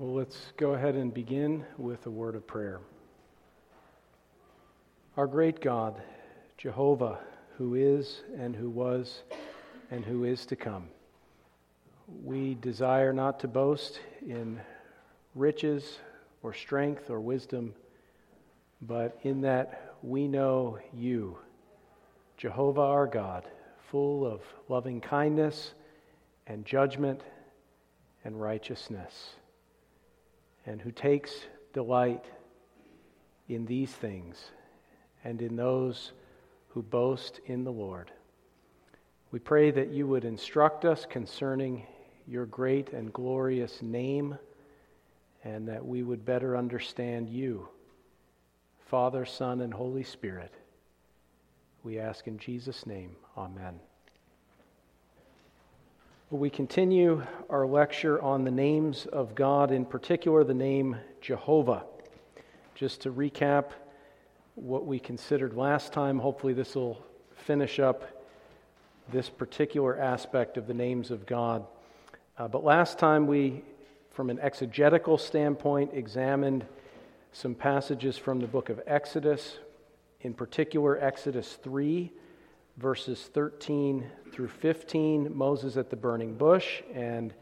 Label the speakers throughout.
Speaker 1: Well, let's go ahead and begin with a word of prayer. Our great God, Jehovah, who is and who was and who is to come, we desire not to boast in riches or strength or wisdom, but in that we know you, Jehovah our God, full of loving kindness and judgment and righteousness and who takes delight in these things and in those who boast in the Lord. We pray that you would instruct us concerning your great and glorious name and that we would better understand you, Father, Son, and Holy Spirit. We ask in Jesus' name, Amen. We continue our lecture on the names of God, in particular the name Jehovah. Just to recap what we considered last time, hopefully, this will finish up this particular aspect of the names of God. Uh, but last time, we, from an exegetical standpoint, examined some passages from the book of Exodus, in particular, Exodus 3 verses 13 through 15, Moses at the burning bush, and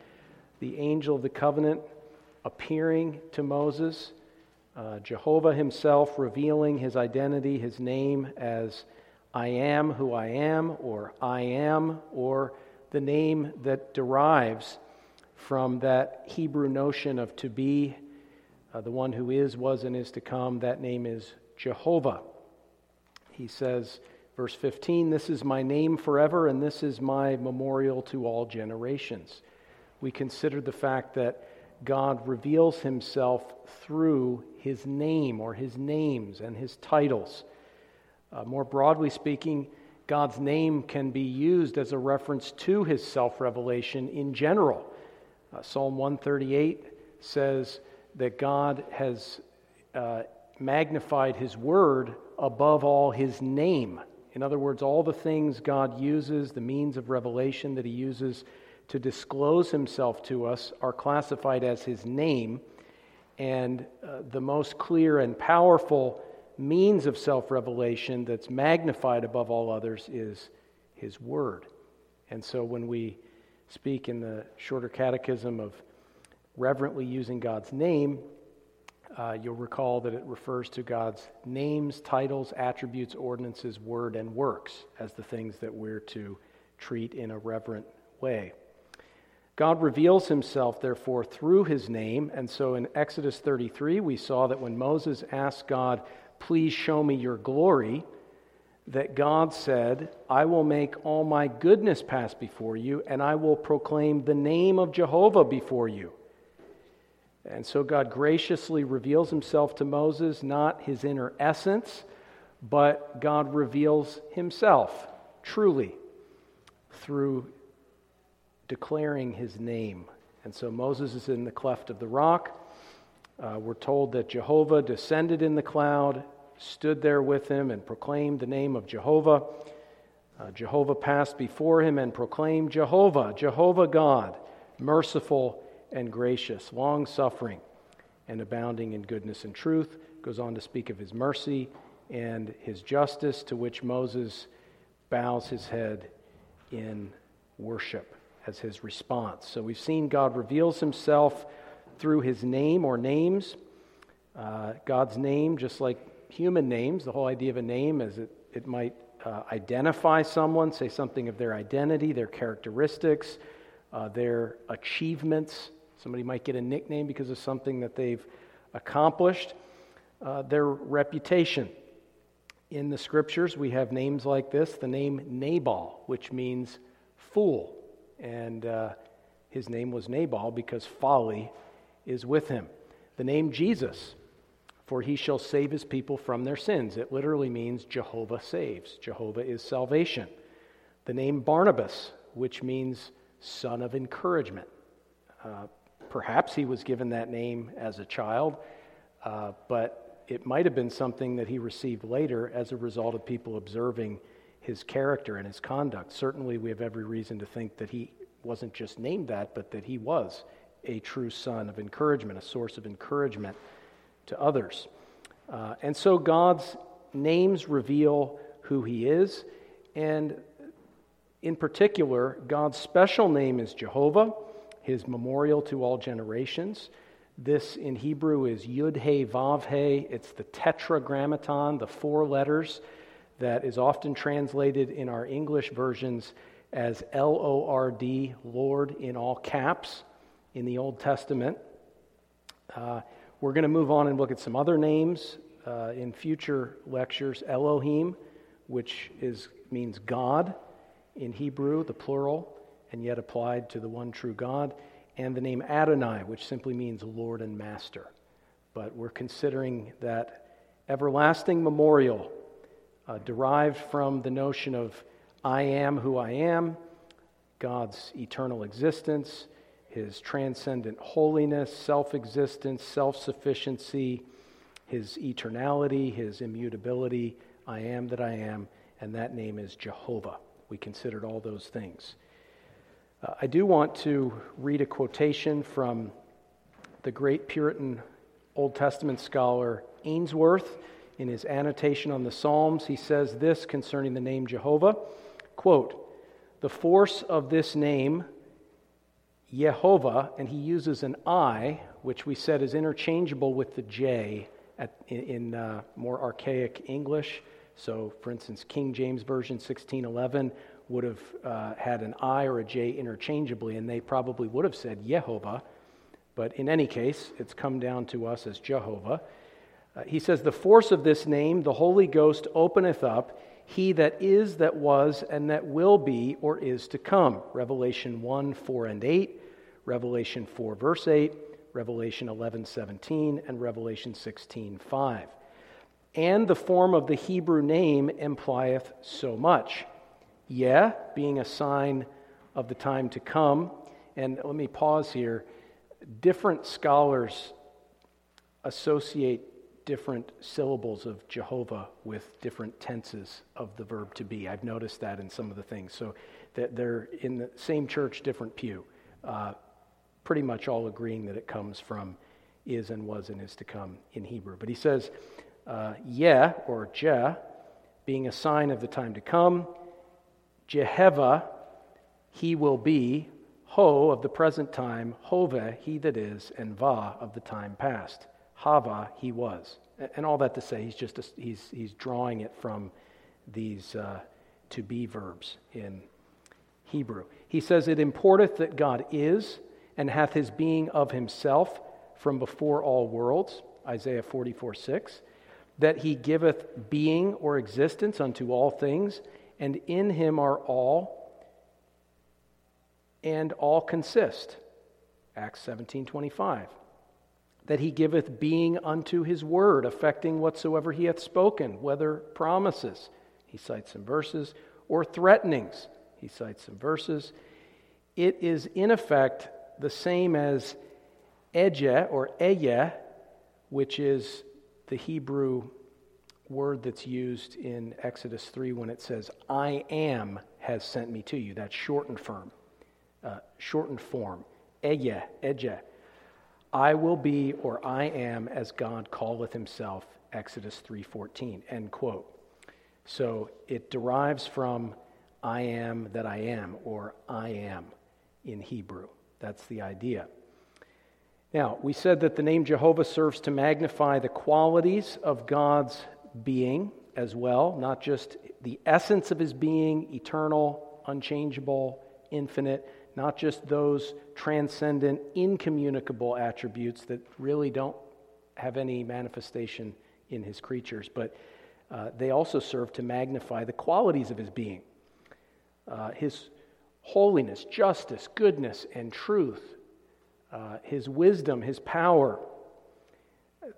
Speaker 1: the angel of the covenant appearing to Moses, uh, Jehovah himself revealing his identity, his name as I am who I am, or I am, or the name that derives from that Hebrew notion of to be, uh, the one who is, was, and is to come. That name is Jehovah. He says, Verse 15 This is my name forever, and this is my memorial to all generations. We consider the fact that God reveals himself through his name or his names and his titles. Uh, more broadly speaking, God's name can be used as a reference to his self revelation in general. Uh, Psalm 138 says that God has uh, magnified his word above all his name. In other words, all the things God uses, the means of revelation that He uses to disclose Himself to us, are classified as His name. And uh, the most clear and powerful means of self revelation that's magnified above all others is His Word. And so when we speak in the shorter catechism of reverently using God's name, uh, you'll recall that it refers to God's names, titles, attributes, ordinances, word, and works as the things that we're to treat in a reverent way. God reveals himself, therefore, through his name. And so in Exodus 33, we saw that when Moses asked God, Please show me your glory, that God said, I will make all my goodness pass before you, and I will proclaim the name of Jehovah before you. And so God graciously reveals himself to Moses, not his inner essence, but God reveals himself truly through declaring his name. And so Moses is in the cleft of the rock. Uh, we're told that Jehovah descended in the cloud, stood there with him, and proclaimed the name of Jehovah. Uh, Jehovah passed before him and proclaimed Jehovah, Jehovah God, merciful and gracious, long suffering, and abounding in goodness and truth. Goes on to speak of his mercy and his justice, to which Moses bows his head in worship as his response. So we've seen God reveals himself through his name or names. Uh, God's name, just like human names, the whole idea of a name is it, it might uh, identify someone, say something of their identity, their characteristics, uh, their achievements, Somebody might get a nickname because of something that they've accomplished. Uh, their reputation. In the scriptures, we have names like this the name Nabal, which means fool. And uh, his name was Nabal because folly is with him. The name Jesus, for he shall save his people from their sins. It literally means Jehovah saves. Jehovah is salvation. The name Barnabas, which means son of encouragement. Uh, Perhaps he was given that name as a child, uh, but it might have been something that he received later as a result of people observing his character and his conduct. Certainly, we have every reason to think that he wasn't just named that, but that he was a true son of encouragement, a source of encouragement to others. Uh, and so God's names reveal who he is, and in particular, God's special name is Jehovah, his memorial to all generations. This in Hebrew is Yud He Vav He. It's the tetragrammaton, the four letters that is often translated in our English versions as L O R D, Lord, in all caps in the Old Testament. Uh, we're going to move on and look at some other names uh, in future lectures. Elohim, which is, means God in Hebrew, the plural, and yet applied to the one true God, and the name Adonai, which simply means Lord and Master. But we're considering that everlasting memorial uh, derived from the notion of I am who I am, God's eternal existence, his transcendent holiness, self existence, self sufficiency, his eternality, his immutability. I am that I am, and that name is Jehovah. We considered all those things. Uh, I do want to read a quotation from the great Puritan Old Testament scholar Ainsworth in his annotation on the Psalms. He says this concerning the name Jehovah quote, The force of this name, Jehovah, and he uses an I, which we said is interchangeable with the J at, in, in uh, more archaic English. So, for instance, King James Version 1611 would have uh, had an I or a J interchangeably, and they probably would have said Jehovah. But in any case, it's come down to us as Jehovah. Uh, he says, The force of this name, the Holy Ghost openeth up, he that is, that was, and that will be, or is to come. Revelation 1, 4, and 8, Revelation 4, verse 8, Revelation 11, 17, and Revelation 16, 5. And the form of the Hebrew name implieth so much. Yeah, being a sign of the time to come. And let me pause here. Different scholars associate different syllables of Jehovah with different tenses of the verb to be. I've noticed that in some of the things. So that they're in the same church, different pew, uh, pretty much all agreeing that it comes from is and was and is to come in Hebrew. But he says, uh, yeah, or Je, being a sign of the time to come, Jehovah, he will be, Ho of the present time, Hove, he that is, and Va of the time past. Hava, he was. And all that to say, he's just a, he's, he's drawing it from these uh, to be verbs in Hebrew. He says, It importeth that God is and hath his being of himself from before all worlds, Isaiah 44 6, that he giveth being or existence unto all things, and in him are all, and all consist. Acts 17:25. That he giveth being unto his word, affecting whatsoever he hath spoken, whether promises, he cites some verses, or threatenings, he cites some verses. It is in effect the same as eje or eye, which is the Hebrew word that's used in Exodus 3 when it says, I am has sent me to you. That's shortened form. Uh, shortened form. Eya, eja. I will be or I am as God calleth himself, Exodus 3.14, end quote. So it derives from I am that I am, or I am in Hebrew. That's the idea. Now, we said that the name Jehovah serves to magnify the qualities of God's being as well, not just the essence of his being, eternal, unchangeable, infinite, not just those transcendent, incommunicable attributes that really don't have any manifestation in his creatures, but uh, they also serve to magnify the qualities of his being. Uh, his holiness, justice, goodness, and truth, uh, his wisdom, his power,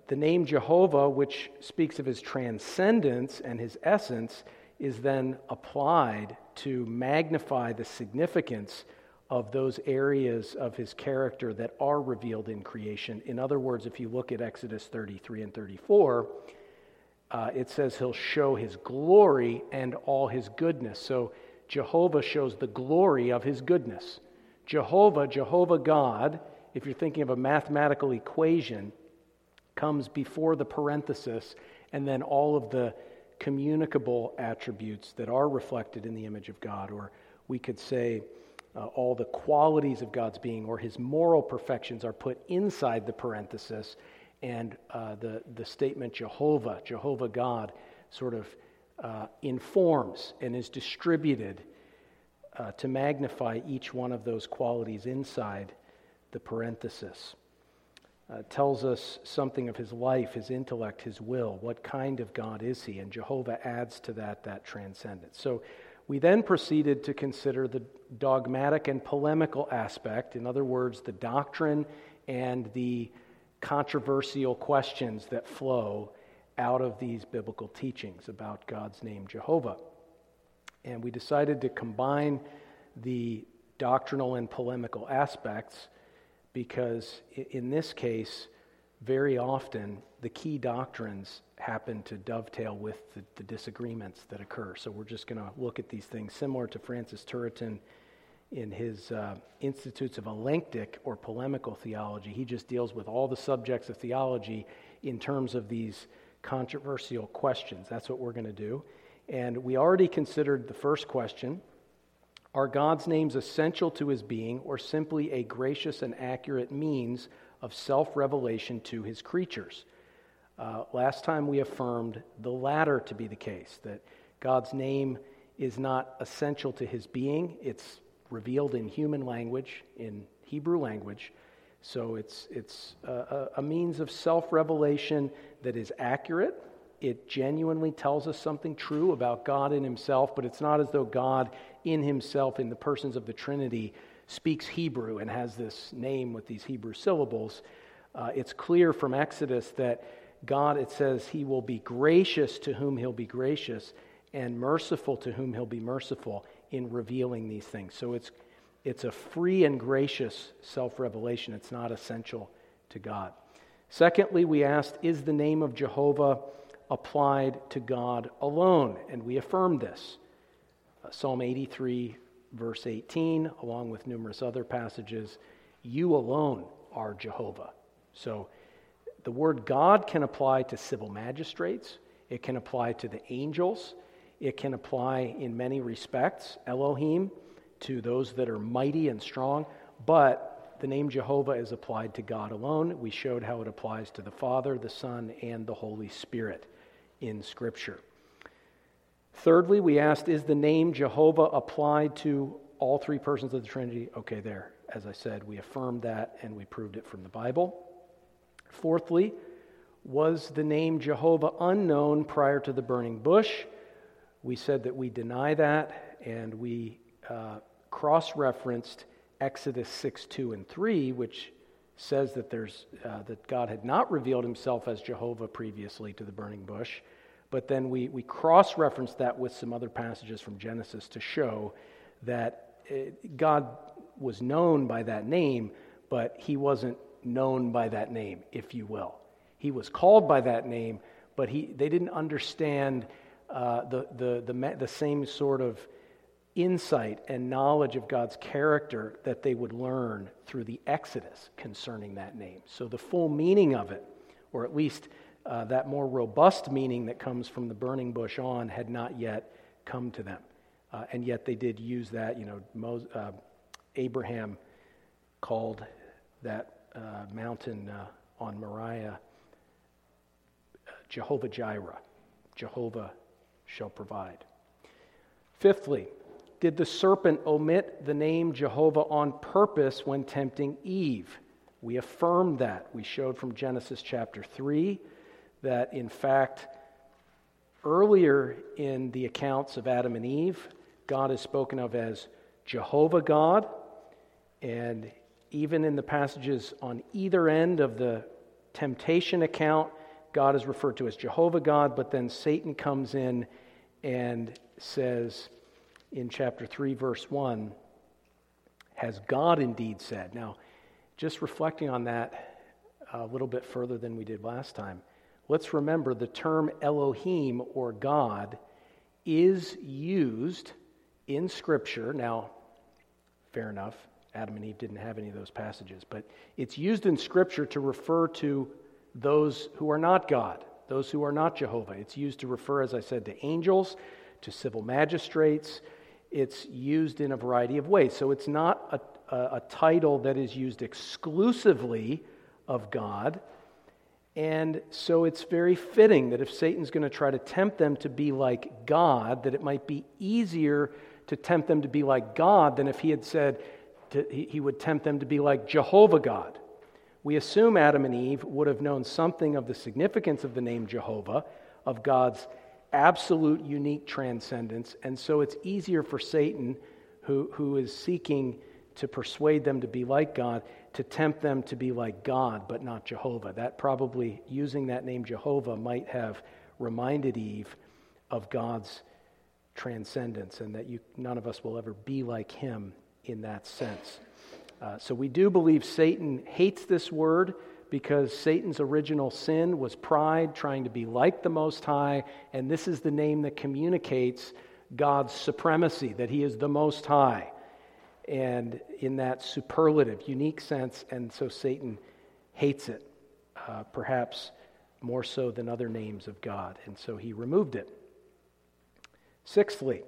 Speaker 1: the name Jehovah, which speaks of his transcendence and his essence, is then applied to magnify the significance of those areas of his character that are revealed in creation. In other words, if you look at Exodus 33 and 34, uh, it says he'll show his glory and all his goodness. So Jehovah shows the glory of his goodness. Jehovah, Jehovah God, if you're thinking of a mathematical equation, comes before the parenthesis and then all of the communicable attributes that are reflected in the image of God. Or we could say uh, all the qualities of God's being or his moral perfections are put inside the parenthesis. And uh, the, the statement Jehovah, Jehovah God, sort of uh, informs and is distributed uh, to magnify each one of those qualities inside the parenthesis. Uh, tells us something of his life, his intellect, his will. What kind of God is he? And Jehovah adds to that that transcendence. So we then proceeded to consider the dogmatic and polemical aspect, in other words, the doctrine and the controversial questions that flow out of these biblical teachings about God's name, Jehovah. And we decided to combine the doctrinal and polemical aspects because, in this case, very often the key doctrines happen to dovetail with the, the disagreements that occur. So we're just going to look at these things similar to Francis Turretin in his uh, Institutes of Elenctic or polemical theology. He just deals with all the subjects of theology in terms of these controversial questions. That's what we're going to do. And we already considered the first question Are God's names essential to his being or simply a gracious and accurate means of self revelation to his creatures? Uh, last time we affirmed the latter to be the case, that God's name is not essential to his being, it's revealed in human language, in Hebrew language. So it's, it's a, a means of self revelation that is accurate. It genuinely tells us something true about God in Himself, but it's not as though God in Himself, in the persons of the Trinity, speaks Hebrew and has this name with these Hebrew syllables. Uh, it's clear from Exodus that God, it says, He will be gracious to whom He'll be gracious and merciful to whom He'll be merciful in revealing these things. So it's, it's a free and gracious self revelation, it's not essential to God. Secondly, we asked, is the name of Jehovah applied to God alone? And we affirmed this. Psalm 83, verse 18, along with numerous other passages, you alone are Jehovah. So the word God can apply to civil magistrates, it can apply to the angels, it can apply in many respects, Elohim, to those that are mighty and strong, but the name Jehovah is applied to God alone. We showed how it applies to the Father, the Son, and the Holy Spirit in Scripture. Thirdly, we asked, is the name Jehovah applied to all three persons of the Trinity? Okay, there. As I said, we affirmed that and we proved it from the Bible. Fourthly, was the name Jehovah unknown prior to the burning bush? We said that we deny that, and we uh, cross referenced Exodus 6 2 and 3, which says that, there's, uh, that God had not revealed himself as Jehovah previously to the burning bush. But then we, we cross referenced that with some other passages from Genesis to show that it, uh, God was known by that name, but he wasn't known by that name, if you will. He was called by that name, but he, they didn't understand uh, the, the, the, the same sort of insight and knowledge of God's character that they would learn through the Exodus concerning that name. So the full meaning of it, or at least uh, that more robust meaning that comes from the burning bush on, had not yet come to them. Uh, and yet they did use that. You know, uh, Abraham called that uh, mountain uh, on Moriah Jehovah Jireh, Jehovah shall provide. Fifthly, did the serpent omit the name Jehovah on purpose when tempting Eve? We affirmed that. We showed from Genesis chapter 3 that, in fact, earlier in the accounts of Adam and Eve, God is spoken of as Jehovah God. And even in the passages on either end of the temptation account, God is referred to as Jehovah God, but then Satan comes in and says in chapter 3, verse 1, Has God indeed said? Now, just reflecting on that a little bit further than we did last time, let's remember the term Elohim or God is used in Scripture. Now, fair enough, Adam and Eve didn't have any of those passages. But it's used in Scripture to refer to those who are not God, those who are not Jehovah. It's used to refer, as I said, to angels, to civil magistrates. It's used in a variety of ways. So it's not a, a, a title that is used exclusively of God. And so it's very fitting that if Satan's going to try to tempt them to be like God, that it might be easier to tempt them to be like God than if he had said to, he would tempt them to be like Jehovah God. We assume Adam and Eve would have known something of the significance of the name Jehovah, of God's absolute unique transcendence, and so it's easier for Satan, who, who is seeking to persuade them to be like God, to tempt them to be like God, but not Jehovah. That probably, using that name Jehovah, might have reminded Eve of God's transcendence and that you, none of us will ever be like him in that sense. Uh, so we do believe Satan hates this word because Satan's original sin was pride, trying to be like the Most High, and this is the name that communicates God's supremacy, that He is the Most High and in that superlative, unique sense, and so Satan hates it, uh, perhaps more so than other names of God, and so he removed it. Sixthly,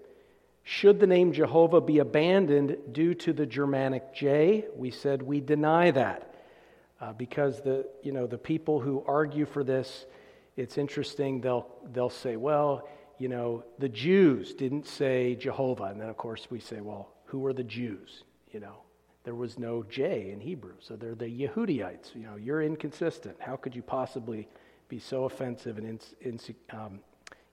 Speaker 1: should the name Jehovah be abandoned due to the Germanic J? We said we deny that. Uh, because the, you know, the people who argue for this, it's interesting, they'll, they'll say, well, you know, the Jews didn't say Jehovah. And then, of course, we say, well, who are the Jews? You know, there was no J in Hebrew, so they're the Yehudiites. You know, you're inconsistent. How could you possibly be so offensive and in, in, um,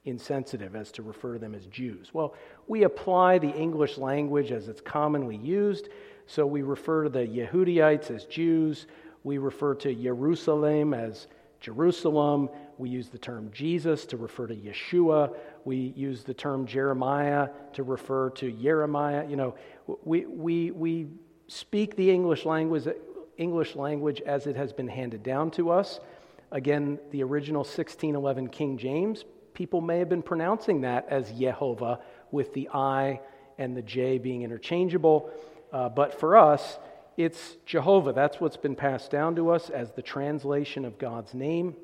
Speaker 1: insensitive as to refer to them as Jews? Well, we apply the English language as it's commonly used. So we refer to the Yehudiites as Jews. We refer to Jerusalem as Jerusalem. We use the term Jesus to refer to Yeshua we use the term Jeremiah to refer to Jeremiah. You know, we, we, we speak the English language, English language as it has been handed down to us. Again, the original 1611 King James, people may have been pronouncing that as Jehovah with the I and the J being interchangeable. Uh, but for us, it's Jehovah. That's what's been passed down to us as the translation of God's name.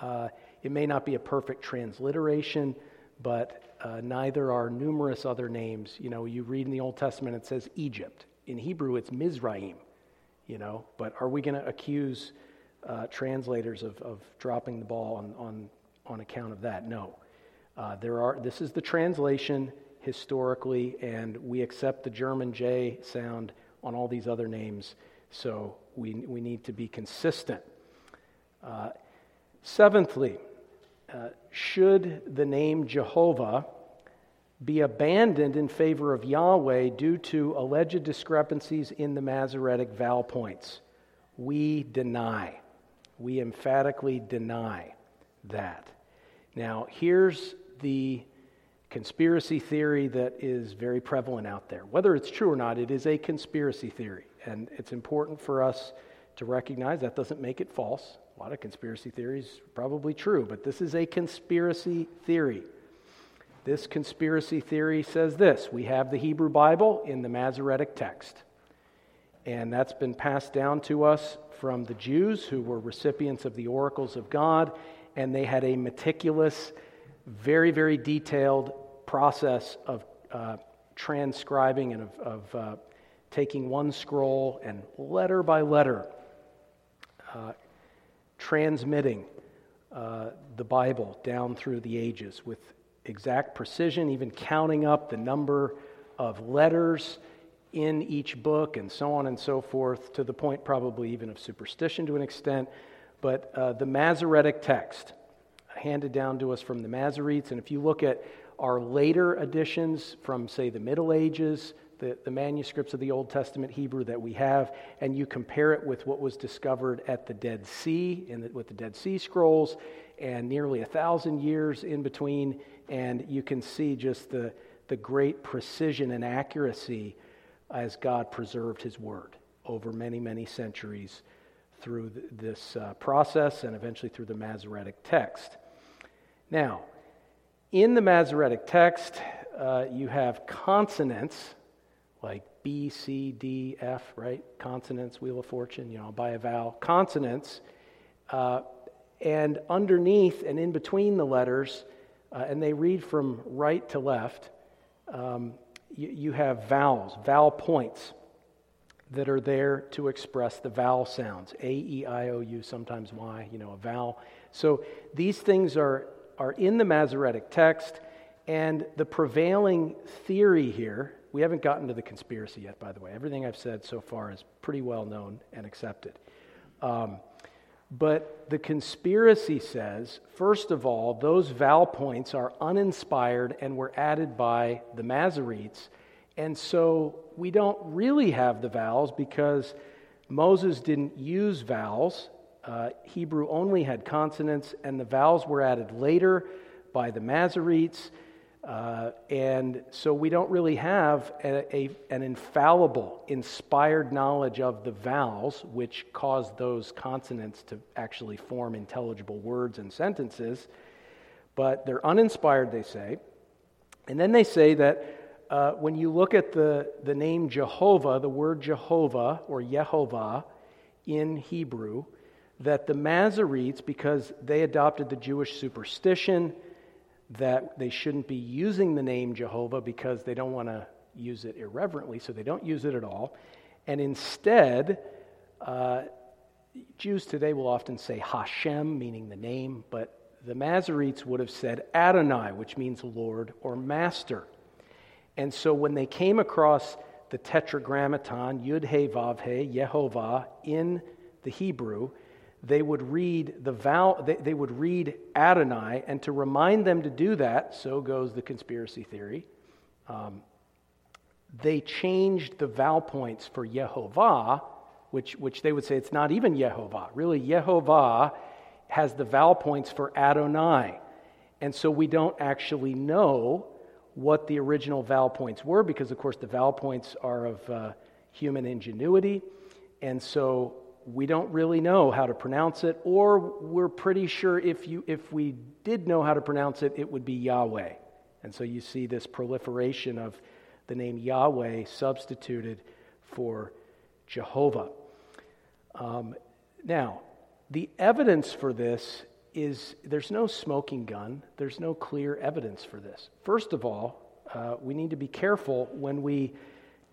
Speaker 1: Uh, it may not be a perfect transliteration, but uh, neither are numerous other names. You know, you read in the Old Testament, it says Egypt. In Hebrew, it's Mizraim, you know, but are we going to accuse uh, translators of, of dropping the ball on, on, on account of that? No. Uh, there are, this is the translation historically, and we accept the German J sound on all these other names, so we, we need to be consistent. Seventhly, uh, should the name Jehovah be abandoned in favor of Yahweh due to alleged discrepancies in the Masoretic vowel points? We deny. We emphatically deny that. Now, here's the conspiracy theory that is very prevalent out there. Whether it's true or not, it is a conspiracy theory. And it's important for us to recognize that doesn't make it false. A lot of conspiracy theories probably true, but this is a conspiracy theory. This conspiracy theory says this we have the Hebrew Bible in the Masoretic text. And that's been passed down to us from the Jews who were recipients of the oracles of God, and they had a meticulous, very, very detailed process of uh, transcribing and of, of uh, taking one scroll and letter by letter uh, transmitting uh, the Bible down through the ages with exact precision, even counting up the number of letters in each book and so on and so forth, to the point probably even of superstition to an extent. But uh, the Masoretic text, handed down to us from the Masoretes, and if you look at our later editions from, say, the Middle Ages, the, the manuscripts of the Old Testament Hebrew that we have, and you compare it with what was discovered at the Dead Sea, the, with the Dead Sea Scrolls, and nearly a thousand years in between, and you can see just the, the great precision and accuracy as God preserved His Word over many, many centuries through this uh, process and eventually through the Masoretic text. Now, in the Masoretic text, uh, you have consonants like B, C, D, F, right? Consonants, Wheel of Fortune, you know, buy a vowel. Consonants. Uh, and underneath and in between the letters, uh, and they read from right to left, um, you, you have vowels, vowel points that are there to express the vowel sounds A, E, I, O, U, sometimes Y, you know, a vowel. So these things are, are in the Masoretic text, and the prevailing theory here, we haven't gotten to the conspiracy yet, by the way. Everything I've said so far is pretty well known and accepted. Um, but the conspiracy says, first of all, those vowel points are uninspired and were added by the Masoretes. And so we don't really have the vowels because Moses didn't use vowels. Uh, Hebrew only had consonants, and the vowels were added later by the Masoretes. Uh, and so we don't really have a, a, an infallible, inspired knowledge of the vowels, which cause those consonants to actually form intelligible words and sentences. But they're uninspired, they say. And then they say that uh, when you look at the, the name Jehovah, the word Jehovah or Yehovah in Hebrew, that the Masoretes, because they adopted the Jewish superstition, that they shouldn't be using the name Jehovah because they don't want to use it irreverently, so they don't use it at all. And instead, uh, Jews today will often say Hashem, meaning the name, but the Masoretes would have said Adonai, which means Lord or Master. And so when they came across the Tetragrammaton, Yud He Vav He, Yehovah, in the Hebrew, they would read the vow, they, they would read Adonai, and to remind them to do that, so goes the conspiracy theory, um, they changed the vowel points for Yehovah, which, which they would say it's not even Yehovah. Really, Yehovah has the vowel points for Adonai. And so we don't actually know what the original vowel points were because, of course, the vowel points are of uh, human ingenuity. And so we don't really know how to pronounce it, or we're pretty sure if, you, if we did know how to pronounce it, it would be Yahweh. And so you see this proliferation of the name Yahweh substituted for Jehovah. Um, now, the evidence for this is there's no smoking gun, there's no clear evidence for this. First of all, uh, we need to be careful when we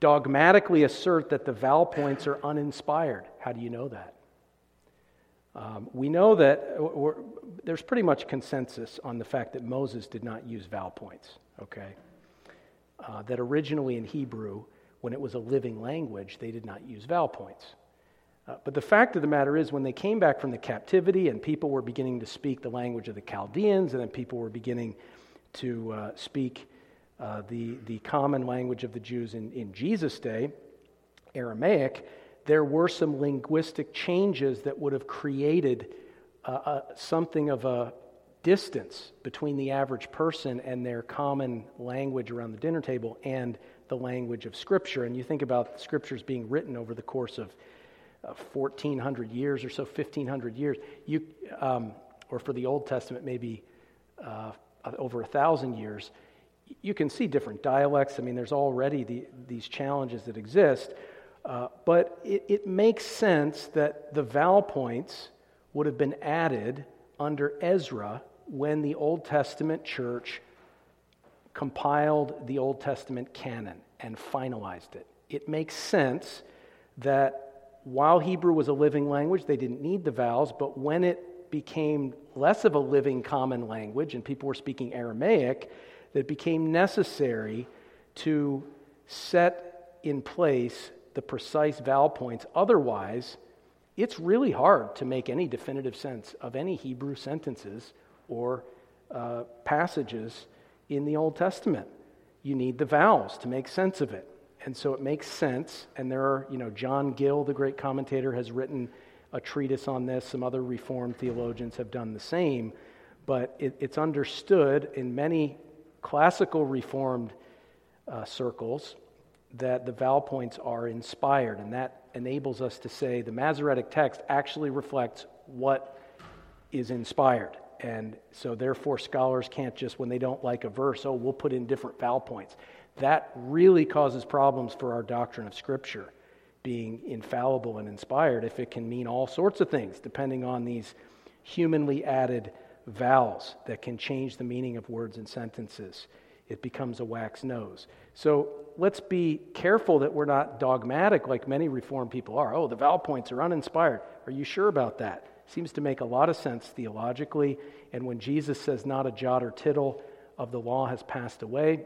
Speaker 1: dogmatically assert that the vowel points are uninspired. How do you know that? Um, we know that there's pretty much consensus on the fact that Moses did not use vowel points, okay? Uh, that originally in Hebrew, when it was a living language, they did not use vowel points. Uh, but the fact of the matter is, when they came back from the captivity and people were beginning to speak the language of the Chaldeans, and then people were beginning to uh, speak uh, the, the common language of the Jews in, in Jesus' day, Aramaic, there were some linguistic changes that would have created uh, uh, something of a distance between the average person and their common language around the dinner table and the language of Scripture. And you think about Scriptures being written over the course of uh, 1,400 years or so, 1,500 years, you, um, or for the Old Testament, maybe uh, over a thousand years you can see different dialects. I mean, there's already the, these challenges that exist. Uh, but it, it makes sense that the vowel points would have been added under Ezra when the Old Testament church compiled the Old Testament canon and finalized it. It makes sense that while Hebrew was a living language, they didn't need the vowels, but when it became less of a living common language and people were speaking Aramaic, that became necessary to set in place the precise vowel points. Otherwise, it's really hard to make any definitive sense of any Hebrew sentences or uh, passages in the Old Testament. You need the vowels to make sense of it. And so it makes sense. And there are, you know, John Gill, the great commentator, has written a treatise on this. Some other Reformed theologians have done the same. But it, it's understood in many classical Reformed uh, circles that the vowel points are inspired, and that enables us to say the Masoretic text actually reflects what is inspired. And so, therefore, scholars can't just, when they don't like a verse, oh, we'll put in different vowel points. That really causes problems for our doctrine of Scripture being infallible and inspired if it can mean all sorts of things, depending on these humanly added vowels that can change the meaning of words and sentences. It becomes a wax nose. So let's be careful that we're not dogmatic like many Reformed people are. Oh, the vowel points are uninspired. Are you sure about that? Seems to make a lot of sense theologically. And when Jesus says, not a jot or tittle of the law has passed away,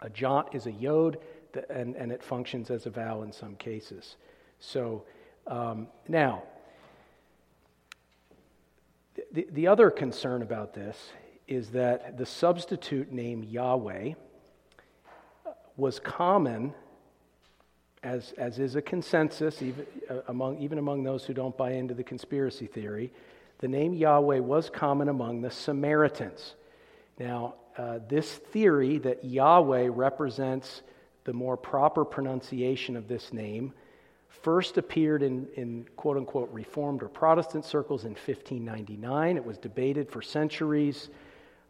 Speaker 1: a jot is a yod, and, and it functions as a vowel in some cases. So um, now, the, the other concern about this is that the substitute name Yahweh was common, as, as is a consensus, even uh, among, even among those who don't buy into the conspiracy theory. The name Yahweh was common among the Samaritans. Now, uh, this theory that Yahweh represents the more proper pronunciation of this name first appeared in, in quote unquote Reformed or Protestant circles in 1599. It was debated for centuries.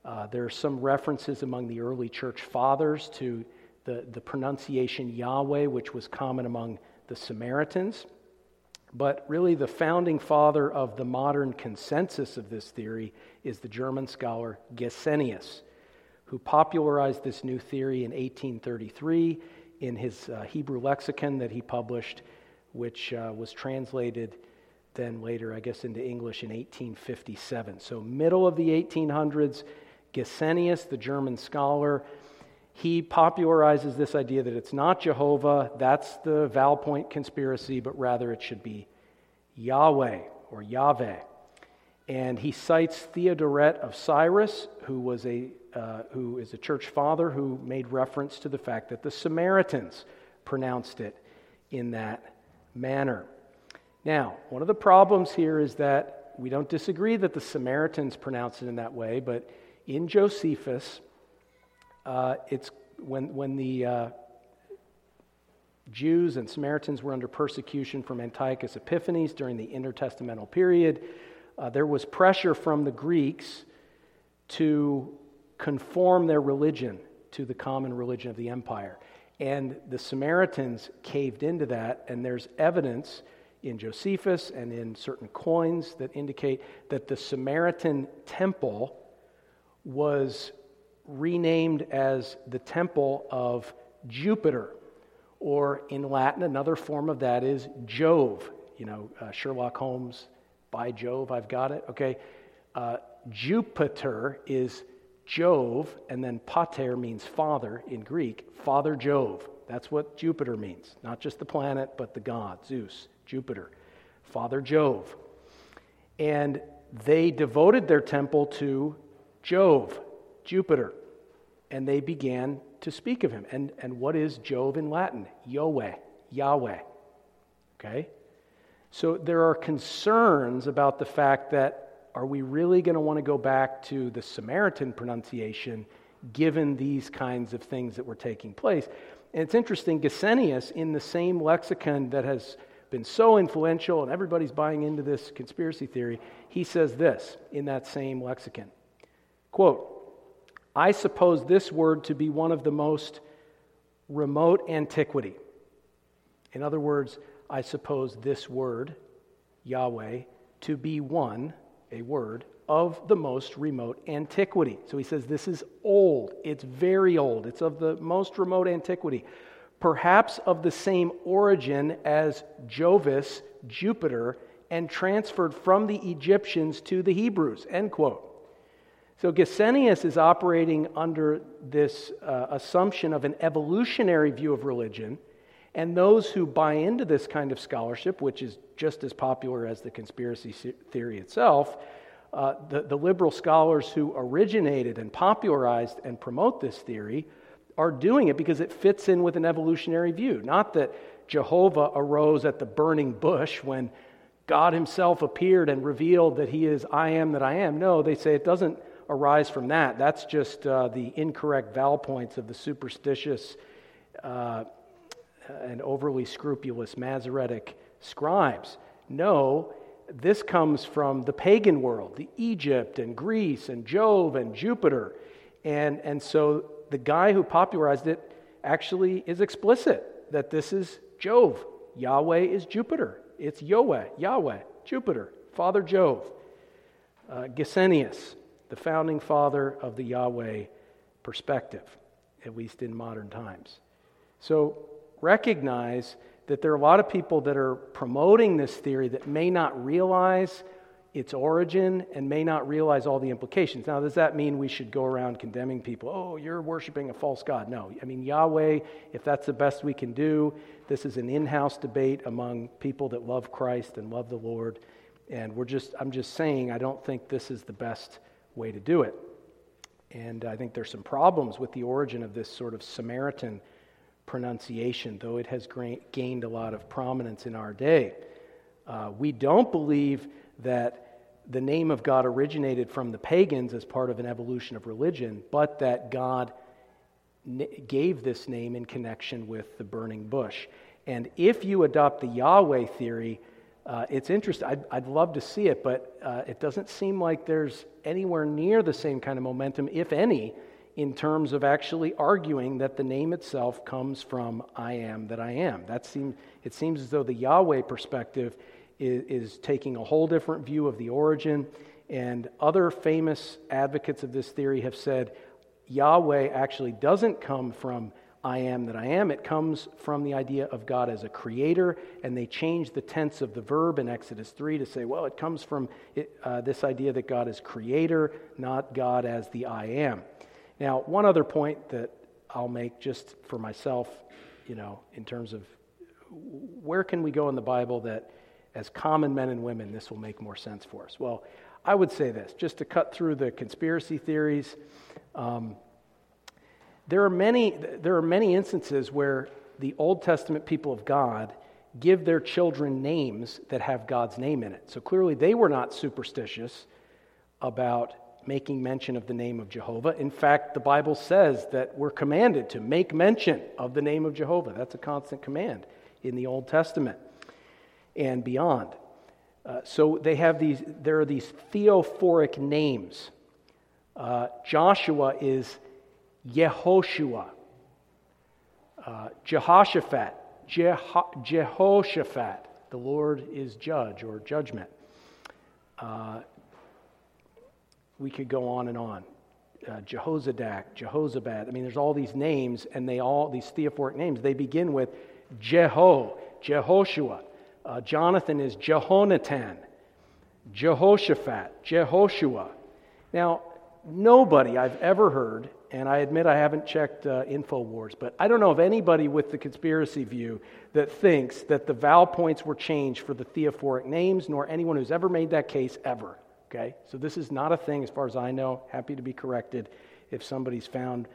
Speaker 1: Uh, there are some references among the early church fathers to the, the pronunciation Yahweh, which was common among the Samaritans. But really, the founding father of the modern consensus of this theory is the German scholar Gesenius, who popularized this new theory in 1833 in his uh, Hebrew lexicon that he published, which uh, was translated then later, I guess, into English in 1857. So, middle of the 1800s, Gesenius, the German scholar, he popularizes this idea that it's not Jehovah, that's the vowel point conspiracy, but rather it should be Yahweh or Yahweh. And he cites Theodoret of Cyrus, who, was a, uh, who is a church father who made reference to the fact that the Samaritans pronounced it in that manner. Now, one of the problems here is that we don't disagree that the Samaritans pronounce it in that way, but in Josephus, uh, it's when, when the uh, Jews and Samaritans were under persecution from Antiochus Epiphanes during the intertestamental period, uh, there was pressure from the Greeks to conform their religion to the common religion of the empire. And the Samaritans caved into that, and there's evidence in Josephus and in certain coins that indicate that the Samaritan temple was renamed as the temple of Jupiter, or in Latin, another form of that is Jove. You know, uh, Sherlock Holmes, by Jove, I've got it. Okay. Uh, Jupiter is Jove, and then pater means father in Greek, Father Jove. That's what Jupiter means. Not just the planet, but the god, Zeus, Jupiter, Father Jove. And they devoted their temple to Jove, Jupiter, and they began to speak of him. And, and what is Jove in Latin? Yahweh, Yahweh. Okay? So there are concerns about the fact that are we really going to want to go back to the Samaritan pronunciation given these kinds of things that were taking place? And it's interesting, Gesenius, in the same lexicon that has been so influential and everybody's buying into this conspiracy theory, he says this in that same lexicon. Quote, I suppose this word to be one of the most remote antiquity. In other words, I suppose this word, Yahweh, to be one, a word, of the most remote antiquity. So he says this is old. It's very old. It's of the most remote antiquity. Perhaps of the same origin as Jovis, Jupiter, and transferred from the Egyptians to the Hebrews. End quote. So Gesenius is operating under this uh, assumption of an evolutionary view of religion, and those who buy into this kind of scholarship, which is just as popular as the conspiracy theory itself, uh, the, the liberal scholars who originated and popularized and promote this theory are doing it because it fits in with an evolutionary view. Not that Jehovah arose at the burning bush when God Himself appeared and revealed that He is I am that I am. No, they say it doesn't arise from that. That's just uh, the incorrect vowel points of the superstitious uh, and overly scrupulous Masoretic scribes. No, this comes from the pagan world, the Egypt and Greece and Jove and Jupiter. And, and so the guy who popularized it actually is explicit that this is Jove. Yahweh is Jupiter. It's Yahweh, Yahweh, Jupiter, Father Jove. Uh, Gesenius, the founding father of the Yahweh perspective, at least in modern times. So recognize that there are a lot of people that are promoting this theory that may not realize its origin and may not realize all the implications. Now, does that mean we should go around condemning people? Oh, you're worshiping a false God. No. I mean, Yahweh, if that's the best we can do, this is an in house debate among people that love Christ and love the Lord. And we're just, I'm just saying, I don't think this is the best way to do it. And I think there's some problems with the origin of this sort of Samaritan pronunciation, though it has gained a lot of prominence in our day. Uh, we don't believe that the name of God originated from the pagans as part of an evolution of religion, but that God gave this name in connection with the burning bush. And if you adopt the Yahweh theory, uh, it's interesting. I'd, I'd, love to see it, but uh, it doesn't seem like there's anywhere near the same kind of momentum, if any, in terms of actually arguing that the name itself comes from I am that I am. That seems, it seems as though the Yahweh perspective is, is taking a whole different view of the origin. And other famous advocates of this theory have said Yahweh actually doesn't come from I am that I am. It comes from the idea of God as a creator, and they change the tense of the verb in Exodus 3 to say, well, it comes from it, uh, this idea that God is creator, not God as the I am. Now, one other point that I'll make just for myself, you know, in terms of where can we go in the Bible that as common men and women, this will make more sense for us? Well, I would say this just to cut through the conspiracy theories. Um, there, are many, there are many instances where the Old Testament people of God give their children names that have God's name in it. So clearly, they were not superstitious about making mention of the name of Jehovah. In fact, the Bible says that we're commanded to make mention of the name of Jehovah. That's a constant command in the Old Testament and beyond. Uh, so they have these, there are these theophoric names. Uh, Joshua is Yehoshua. Uh, Jehoshaphat, Jeho- Jehoshaphat, the Lord is judge or judgment. Uh, we could go on and on. Uh, Jehozadak, Jehozabad. I mean, there's all these names, and they all, these theophoric names, they begin with Jeho, Jehoshua. Uh, Jonathan is Jehonatan, Jehoshaphat, Jehoshua. Now, nobody I've ever heard, and I admit I haven't checked uh, InfoWars, but I don't know of anybody with the conspiracy view that thinks that the vowel points were changed for the theophoric names, nor anyone who's ever made that case ever. Okay? So this is not a thing, as far as I know. Happy to be corrected if somebody's found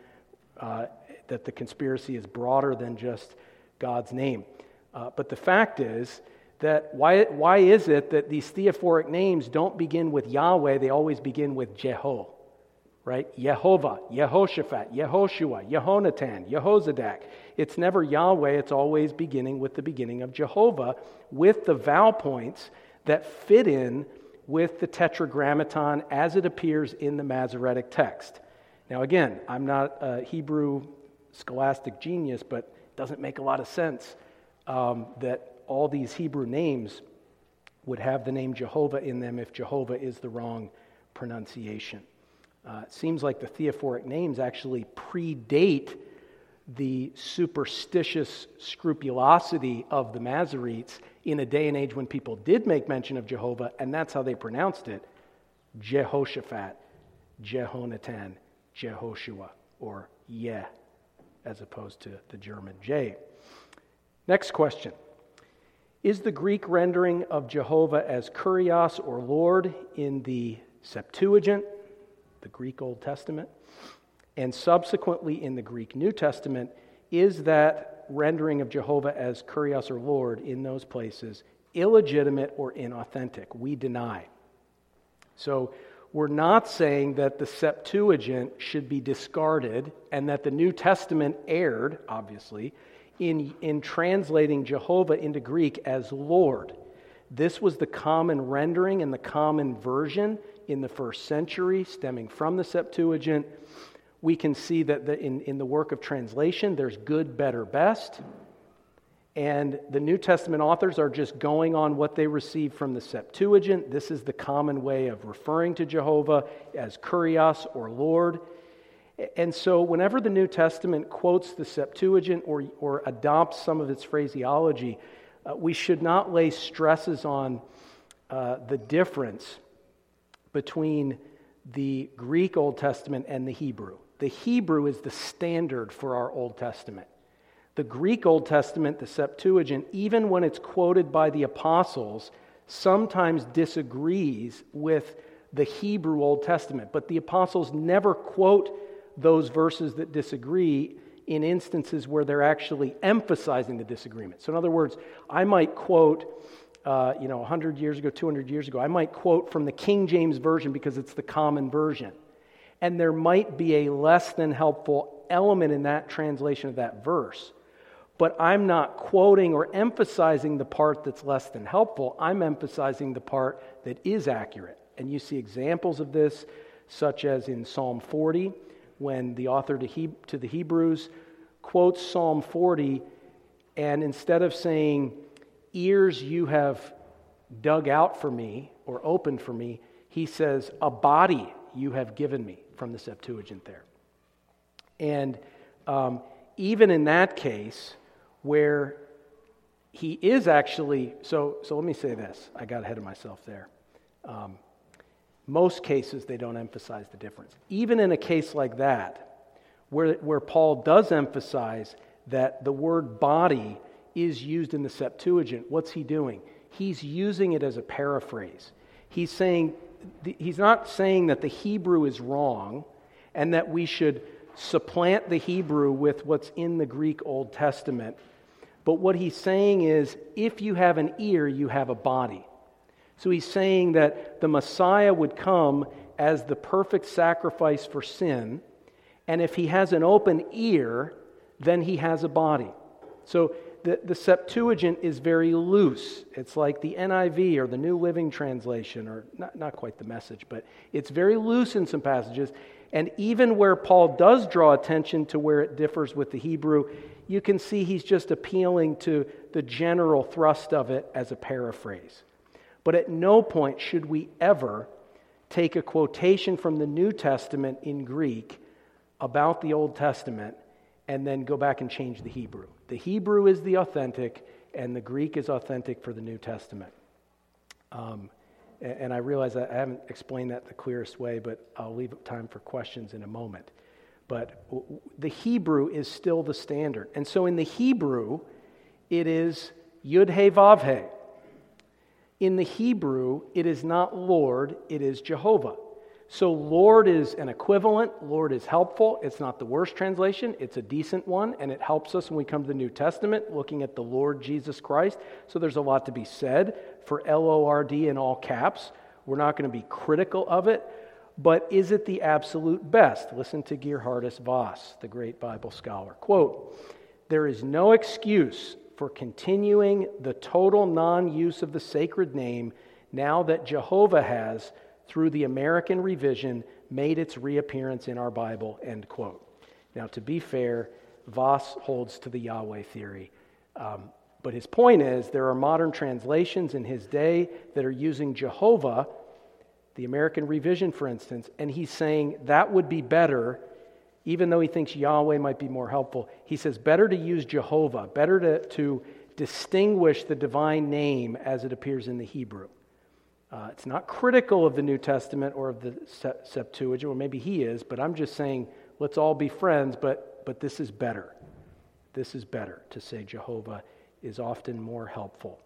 Speaker 1: uh, that the conspiracy is broader than just God's name. Uh, but the fact is that why, why is it that these theophoric names don't begin with Yahweh, they always begin with Jeho, right? Jehovah, Yehoshaphat, Yehoshua, Yehonatan, Yehozadak. It's never Yahweh, it's always beginning with the beginning of Jehovah with the vowel points that fit in with the Tetragrammaton as it appears in the Masoretic text. Now, again, I'm not a Hebrew scholastic genius, but it doesn't make a lot of sense um, that all these Hebrew names would have the name Jehovah in them if Jehovah is the wrong pronunciation. Uh, it seems like the theophoric names actually predate the superstitious scrupulosity of the Masoretes in a day and age when people did make mention of Jehovah, and that's how they pronounced it Jehoshaphat, Jehonatan, Jehoshua, or Yeh, as opposed to the German J. Next question Is the Greek rendering of Jehovah as Kurios or Lord in the Septuagint, the Greek Old Testament, and subsequently in the Greek New Testament, is that rendering of Jehovah as Kurios or Lord in those places illegitimate or inauthentic. We deny. So we're not saying that the Septuagint should be discarded and that the New Testament erred, obviously, in, in translating Jehovah into Greek as Lord. This was the common rendering and the common version in the first century, stemming from the Septuagint. We can see that the, in, in the work of translation, there's good, better, best. And the New Testament authors are just going on what they received from the Septuagint. This is the common way of referring to Jehovah as Kurios or Lord. And so, whenever the New Testament quotes the Septuagint or, or adopts some of its phraseology, uh, we should not lay stresses on uh, the difference between the Greek Old Testament and the Hebrew. The Hebrew is the standard for our Old Testament. The Greek Old Testament, the Septuagint, even when it's quoted by the apostles, sometimes disagrees with the Hebrew Old Testament. But the apostles never quote those verses that disagree in instances where they're actually emphasizing the disagreement. So, in other words, I might quote, uh, you know, 100 years ago, 200 years ago, I might quote from the King James Version because it's the common version. And there might be a less than helpful element in that translation of that verse. But I'm not quoting or emphasizing the part that's less than helpful. I'm emphasizing the part that is accurate. And you see examples of this, such as in Psalm 40 when the author to, he, to the Hebrews quotes Psalm 40, and instead of saying, Ears you have dug out for me or opened for me, he says, A body you have given me from the Septuagint there. And um, even in that case, where he is actually, so, so let me say this. I got ahead of myself there. Um, most cases, they don't emphasize the difference. Even in a case like that, where, where Paul does emphasize that the word body is used in the Septuagint, what's he doing? He's using it as a paraphrase. He's saying, he's not saying that the Hebrew is wrong and that we should supplant the Hebrew with what's in the Greek Old Testament. But what he's saying is if you have an ear, you have a body. So he's saying that the Messiah would come as the perfect sacrifice for sin, and if he has an open ear, then he has a body. So the, the Septuagint is very loose. It's like the NIV or the New Living Translation, or not, not quite the message, but it's very loose in some passages. And even where Paul does draw attention to where it differs with the Hebrew, you can see he's just appealing to the general thrust of it as a paraphrase. But at no point should we ever take a quotation from the New Testament in Greek about the Old Testament and then go back and change the Hebrew. The Hebrew is the authentic, and the Greek is authentic for the New Testament. Um, and I realize I haven't explained that the clearest way, but I'll leave time for questions in a moment. But the Hebrew is still the standard. And so in the Hebrew, it is Yud He Vav He. In the Hebrew, it is not Lord, it is Jehovah. So, Lord is an equivalent. Lord is helpful. It's not the worst translation, it's a decent one, and it helps us when we come to the New Testament looking at the Lord Jesus Christ. So, there's a lot to be said for L O R D in all caps. We're not going to be critical of it, but is it the absolute best? Listen to Geerhardus Vos, the great Bible scholar. Quote There is no excuse for continuing the total non use of the sacred name now that Jehovah has, through the American revision, made its reappearance in our Bible. End quote. Now, to be fair, Vos holds to the Yahweh theory. Um, but his point is there are modern translations in his day that are using Jehovah, the American revision, for instance, and he's saying that would be better even though he thinks Yahweh might be more helpful, he says better to use Jehovah, better to, to distinguish the divine name as it appears in the Hebrew. Uh, it's not critical of the New Testament or of the Septuagint, or maybe he is, but I'm just saying let's all be friends, but, but this is better. This is better. To say Jehovah is often more helpful.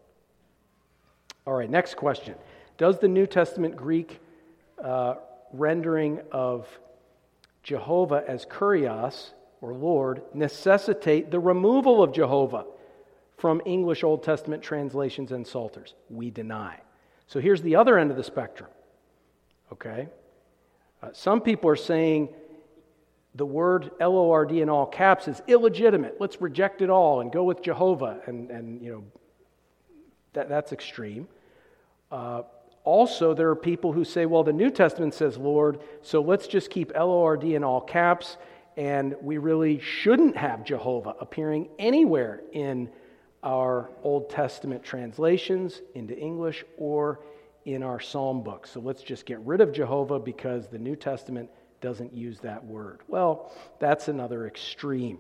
Speaker 1: All right, next question. Does the New Testament Greek uh, rendering of Jehovah as Kurios, or Lord, necessitate the removal of Jehovah from English Old Testament translations and Psalters. We deny. So here's the other end of the spectrum. Okay? Uh, some people are saying the word L O R D in all caps is illegitimate. Let's reject it all and go with Jehovah. And, and you know, that, that's extreme. Uh, also, there are people who say, well, the New Testament says Lord, so let's just keep L O R D in all caps, and we really shouldn't have Jehovah appearing anywhere in our Old Testament translations into English or in our psalm book. So let's just get rid of Jehovah because the New Testament doesn't use that word. Well, that's another extreme.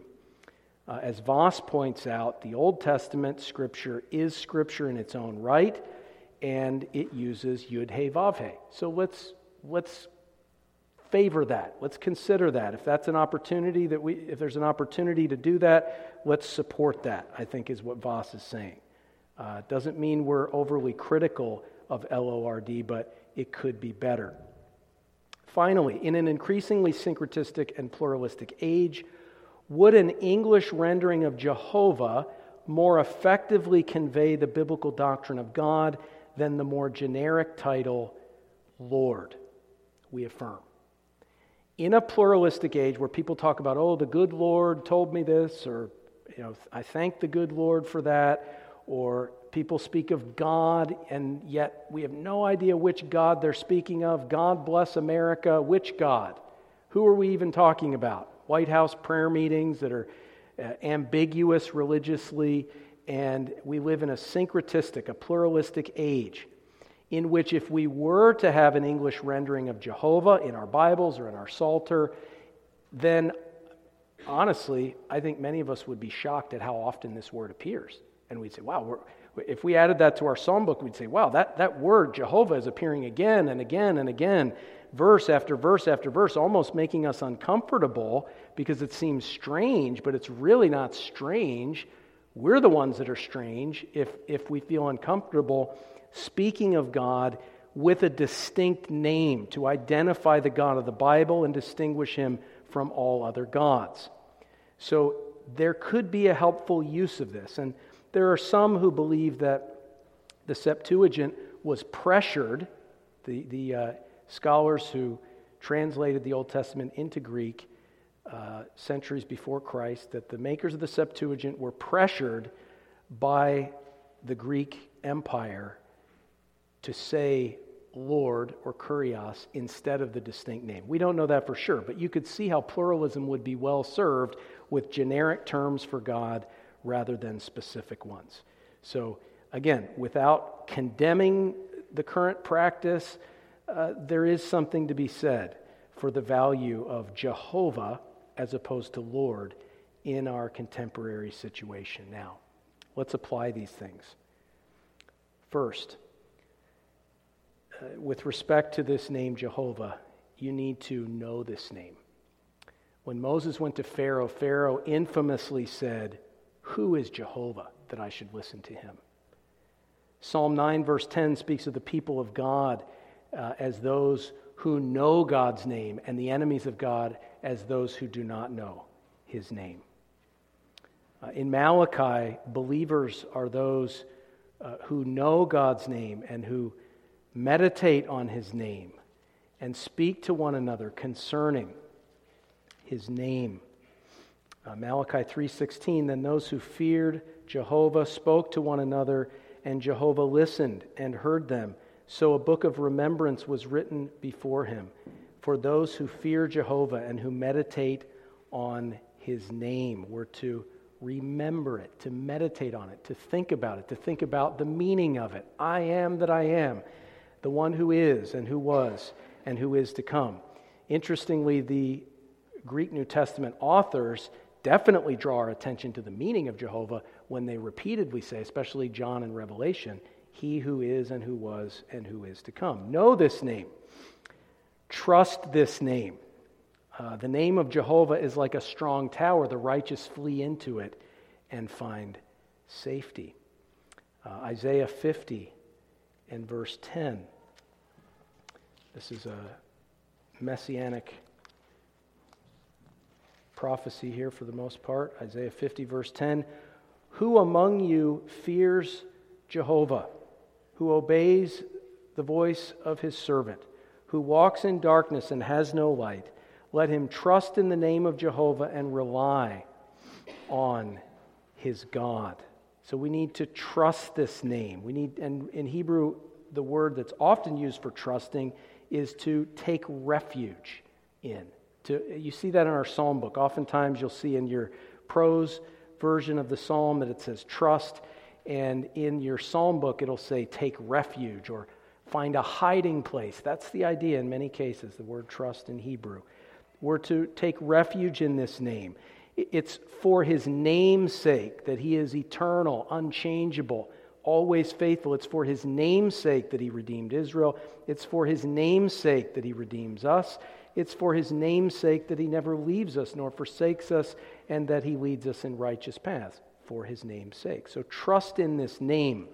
Speaker 1: Uh, as Vos points out, the Old Testament scripture is scripture in its own right, and it uses Yud He Vav He. So let's let's favor that. Let's consider that. If that's an opportunity that we, if there's an opportunity to do that, let's support that. I think is what Vos is saying. Uh, doesn't mean we're overly critical of LORD, but it could be better. Finally, in an increasingly syncretistic and pluralistic age, would an English rendering of Jehovah more effectively convey the biblical doctrine of God than the more generic title, Lord? We affirm. In a pluralistic age where people talk about, oh, the good Lord told me this, or, you know, I thank the good Lord for that, or people speak of God, and yet we have no idea which God they're speaking of. God bless America. Which God? Who are we even talking about? White House prayer meetings that are uh, ambiguous religiously, and we live in a syncretistic, a pluralistic age in which, if we were to have an English rendering of Jehovah in our Bibles or in our Psalter, then honestly, I think many of us would be shocked at how often this word appears. And we'd say, wow, if we added that to our psalm book, we'd say, wow, that, that word, Jehovah, is appearing again and again and again, verse after verse after verse, almost making us uncomfortable because it seems strange, but it's really not strange. We're the ones that are strange if, if we feel uncomfortable speaking of God with a distinct name to identify the God of the Bible and distinguish him from all other gods. So there could be a helpful use of this. And there are some who believe that the Septuagint was pressured, the, the uh, scholars who translated the Old Testament into Greek uh, centuries before Christ, that the makers of the Septuagint were pressured by the Greek Empire to say Lord or Kurios instead of the distinct name. We don't know that for sure, but you could see how pluralism would be well served with generic terms for God rather than specific ones. So, again, without condemning the current practice, uh, there is something to be said for the value of Jehovah as opposed to Lord in our contemporary situation now. Let's apply these things. First, uh, with respect to this name Jehovah, you need to know this name. When Moses went to Pharaoh, Pharaoh infamously said, who is Jehovah that I should listen to him? Psalm 9, verse 10 speaks of the people of God uh, as those who know God's name, and the enemies of God as those who do not know his name. Uh, in Malachi, believers are those uh, who know God's name and who meditate on his name and speak to one another concerning his name. Uh, Malachi 3:16 then those who feared Jehovah spoke to one another and Jehovah listened and heard them. So a book of remembrance was written before him for those who fear Jehovah and who meditate on his name. Were to remember it to meditate on it to think about it to think about the meaning of it. I am that I am the one who is and who was and who is to come interestingly the Greek New Testament authors definitely draw our attention to the meaning of Jehovah when they repeatedly say, especially John in Revelation, He who is and who was and who is to come. Know this name. Trust this name. Uh, the name of Jehovah is like a strong tower. The righteous flee into it and find safety. Uh, Isaiah 50 and verse 10. This is a messianic prophecy here for the most part. Isaiah 50, verse 10. Who among you fears Jehovah, who obeys the voice of his servant, who walks in darkness and has no light? Let him trust in the name of Jehovah and rely on his God. So we need to trust this name. We need, and in Hebrew, the word that's often used for trusting is to take refuge in. To, you see that in our psalm book. Oftentimes you'll see in your prose version of the psalm that it says trust, and in your psalm book it'll say take refuge or find a hiding place. That's the idea in many cases, the word trust in Hebrew. We're to take refuge in this name. It's for his name's sake that he is eternal, unchangeable, always faithful. It's for his name's sake that he redeemed Israel. It's for his name's sake that he redeems us. It's for his name's sake that he never leaves us nor forsakes us and that he leads us in righteous paths for his name's sake. So trust in this name.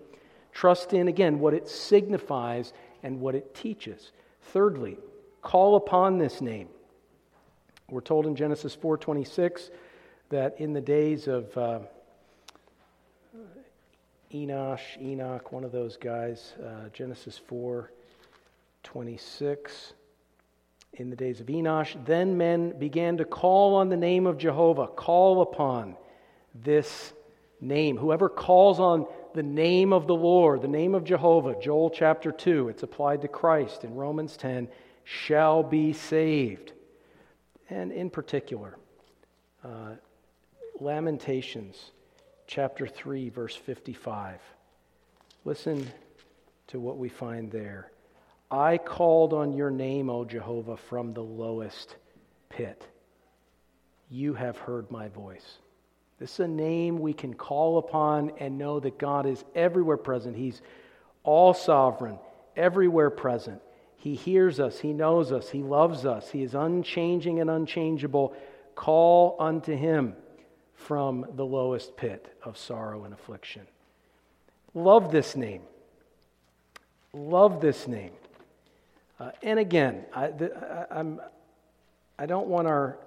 Speaker 1: Trust in, again, what it signifies and what it teaches. Thirdly, call upon this name. We're told in Genesis 4:26 that in the days of uh, Enosh, Enoch, one of those guys, uh, Genesis 4:26, in the days of Enosh, then men began to call on the name of Jehovah, call upon this name. Whoever calls on the name of the Lord, the name of Jehovah, Joel chapter 2, it's applied to Christ in Romans 10, shall be saved. And in particular, uh, Lamentations chapter 3, verse 55. Listen to what we find there. I called on your name, O Jehovah, from the lowest pit. You have heard my voice. This is a name we can call upon and know that God is everywhere present. He's all sovereign, everywhere present. He hears us, He knows us, He loves us, He is unchanging and unchangeable. Call unto Him from the lowest pit of sorrow and affliction. Love this name. Love this name. Uh, and again, I, the, I, I'm, I don't want our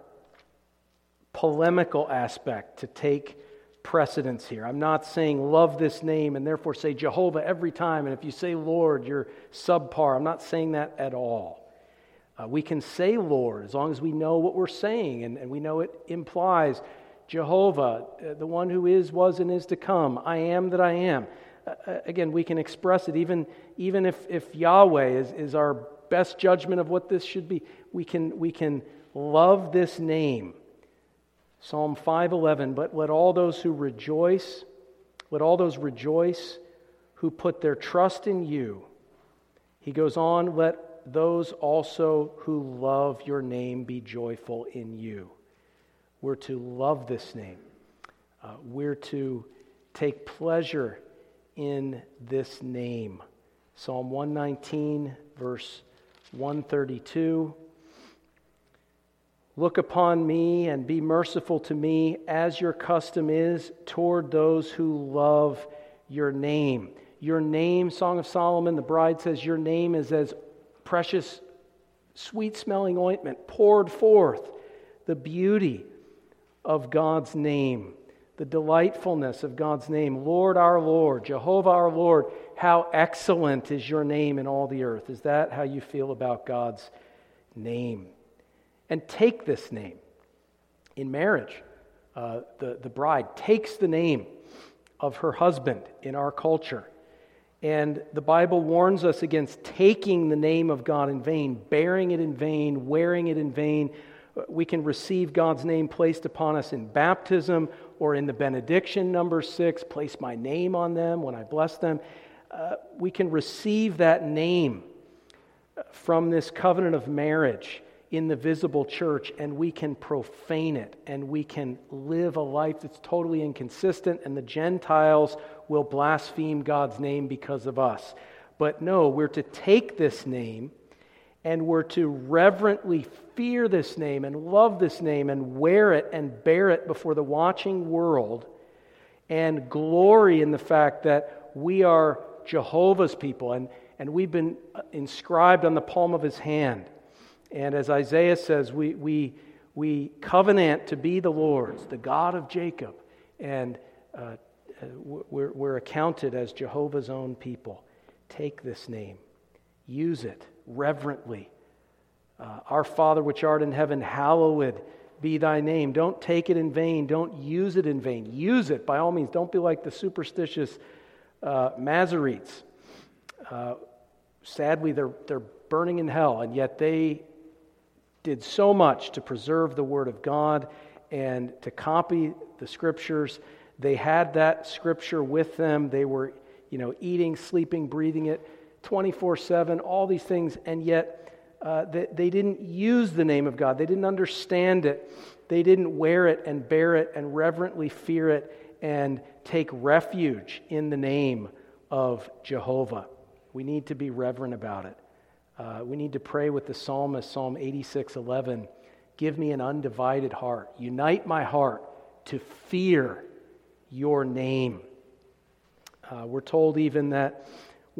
Speaker 1: polemical aspect to take precedence here. I'm not saying love this name and therefore say Jehovah every time, and if you say Lord, you're subpar. I'm not saying that at all. Uh, we can say Lord as long as we know what we're saying and, and we know it implies Jehovah, uh, the one who is, was, and is to come. I am that I am. Uh, uh again, we can express it even, even if, if Yahweh is, is our best judgment of what this should be. We can, we can love this name Psalm 5:11, but let all those who rejoice, let all those rejoice who put their trust in you. He goes on, let those also who love your name be joyful in you. We're to love this name. Uh, we're to take pleasure in this name. Psalm 119, verse 132. Look upon me and be merciful to me, as your custom is toward those who love your name. Your name, Song of Solomon, the bride says, Your name is as precious, sweet smelling ointment poured forth. The beauty of God's name, the delightfulness of God's name. Lord our Lord, Jehovah our Lord, how excellent is your name in all the earth. Is that how you feel about God's name? and take this name. In marriage, uh, the, the bride takes the name of her husband in our culture. And the Bible warns us against taking the name of God in vain, bearing it in vain, wearing it in vain. We can receive God's name placed upon us in baptism or in the benediction, number six, place my name on them when I bless them. Uh, we can receive that name from this covenant of marriage in the visible church and we can profane it and we can live a life that's totally inconsistent and the Gentiles will blaspheme God's name because of us. But no, we're to take this name and we're to reverently fear this name and love this name and wear it and bear it before the watching world and glory in the fact that we are Jehovah's people and, and we've been inscribed on the palm of his hand. And as Isaiah says, we, we, we covenant to be the Lord's, the God of Jacob. And uh, uh we're, we're accounted as Jehovah's own people. Take this name, use it reverently. Uh, Our Father which art in heaven, hallowed be thy name. Don't take it in vain. Don't use it in vain. Use it by all means. Don't be like the superstitious uh, Masoretes. Uh, sadly, they're, they're burning in hell, and yet they did so much to preserve the Word of God and to copy the Scriptures. They had that Scripture with them. They were, you know, eating, sleeping, breathing it 24 7, all these things, and yet uh, they, they didn't use the name of God. They didn't understand it. They didn't wear it and bear it and reverently fear it and take refuge in the name of Jehovah. We need to be reverent about it. Uh, we need to pray with the psalmist, Psalm 86 11. Give me an undivided heart. Unite my heart to fear your name. Uh, we're told even that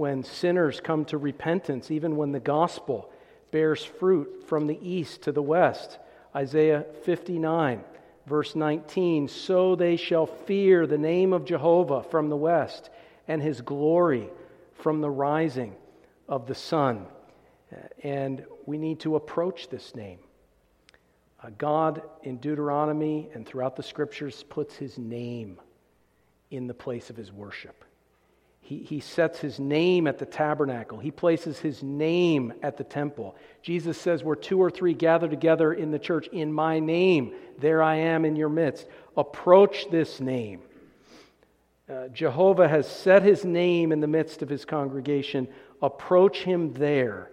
Speaker 1: when sinners come to repentance, even when the gospel bears fruit from the east to the west. Isaiah 59, verse 19 So they shall fear the name of Jehovah from the west, and his glory from the rising of the sun. And we need to approach this name. Uh, God in Deuteronomy and throughout the scriptures puts his name in the place of his worship. He, he sets his name at the tabernacle. He places his name at the temple. Jesus says, Where two or three gather together in the church in my name, there I am in your midst. Approach this name. Uh, Jehovah has set his name in the midst of his congregation. Approach him there.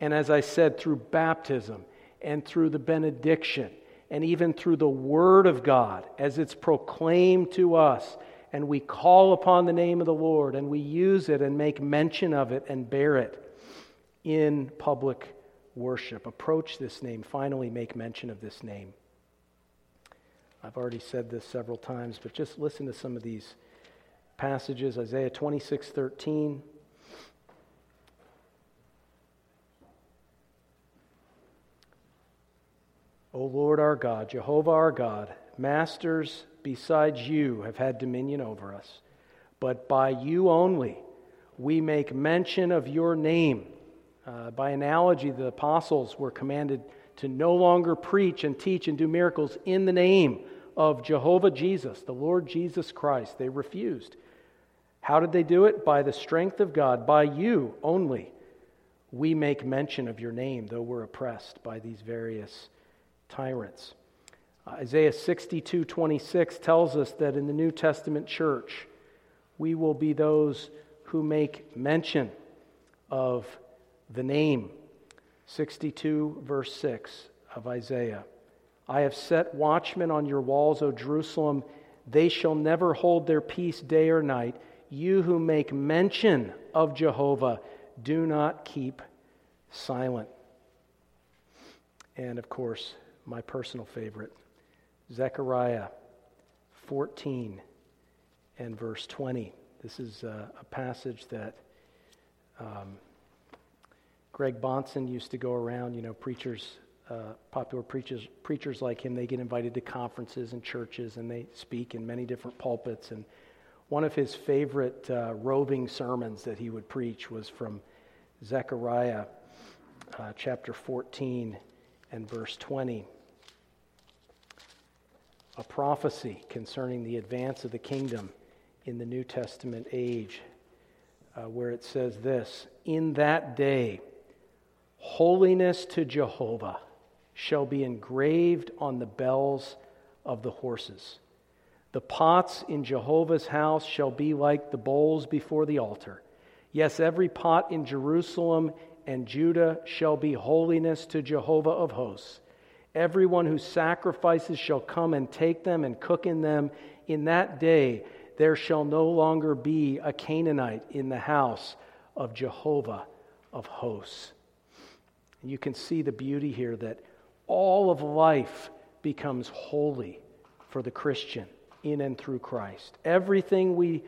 Speaker 1: And as I said, through baptism and through the benediction and even through the word of God as it's proclaimed to us and we call upon the name of the Lord and we use it and make mention of it and bear it in public worship. Approach this name. Finally, make mention of this name. I've already said this several times, but just listen to some of these passages Isaiah 26 13. O Lord our God, Jehovah our God, masters besides you have had dominion over us, but by you only we make mention of your name. Uh, by analogy, the apostles were commanded to no longer preach and teach and do miracles in the name of Jehovah Jesus, the Lord Jesus Christ. They refused. How did they do it? By the strength of God, by you only. We make mention of your name, though we're oppressed by these various tyrants. Isaiah 62 26 tells us that in the New Testament church, we will be those who make mention of the name. 62, verse 6 of Isaiah. I have set watchmen on your walls, O Jerusalem. They shall never hold their peace day or night. You who make mention of Jehovah, do not keep silent. And of course, my personal favorite, Zechariah 14 and verse 20. This is a, a passage that um, Greg Bahnsen used to go around, you know, preachers, uh, popular preachers, preachers like him, they get invited to conferences and churches and they speak in many different pulpits. And one of his favorite uh, roving sermons that he would preach was from Zechariah uh, chapter 14 and verse 20 a prophecy concerning the advance of the kingdom in the New Testament age, uh, where it says this In that day, holiness to Jehovah shall be engraved on the bells of the horses. The pots in Jehovah's house shall be like the bowls before the altar. Yes, every pot in Jerusalem and Judah shall be holiness to Jehovah of hosts. Everyone who sacrifices shall come and take them and cook in them. In that day there shall no longer be a Canaanite in the house of Jehovah of hosts. You can see the beauty here that all of life becomes holy for the Christian in and through Christ. Everything we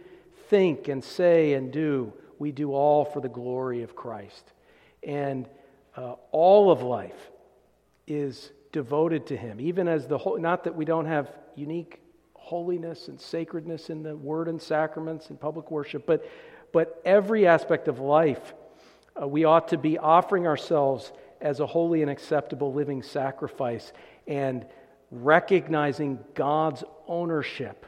Speaker 1: think and say and do, we do all for the glory of Christ. And uh, all of life is devoted to Him, even as the whole, not that we don't have unique holiness and sacredness in the word and sacraments and public worship, but, but every aspect of life, uh, we ought to be offering ourselves as a holy and acceptable living sacrifice and recognizing God's ownership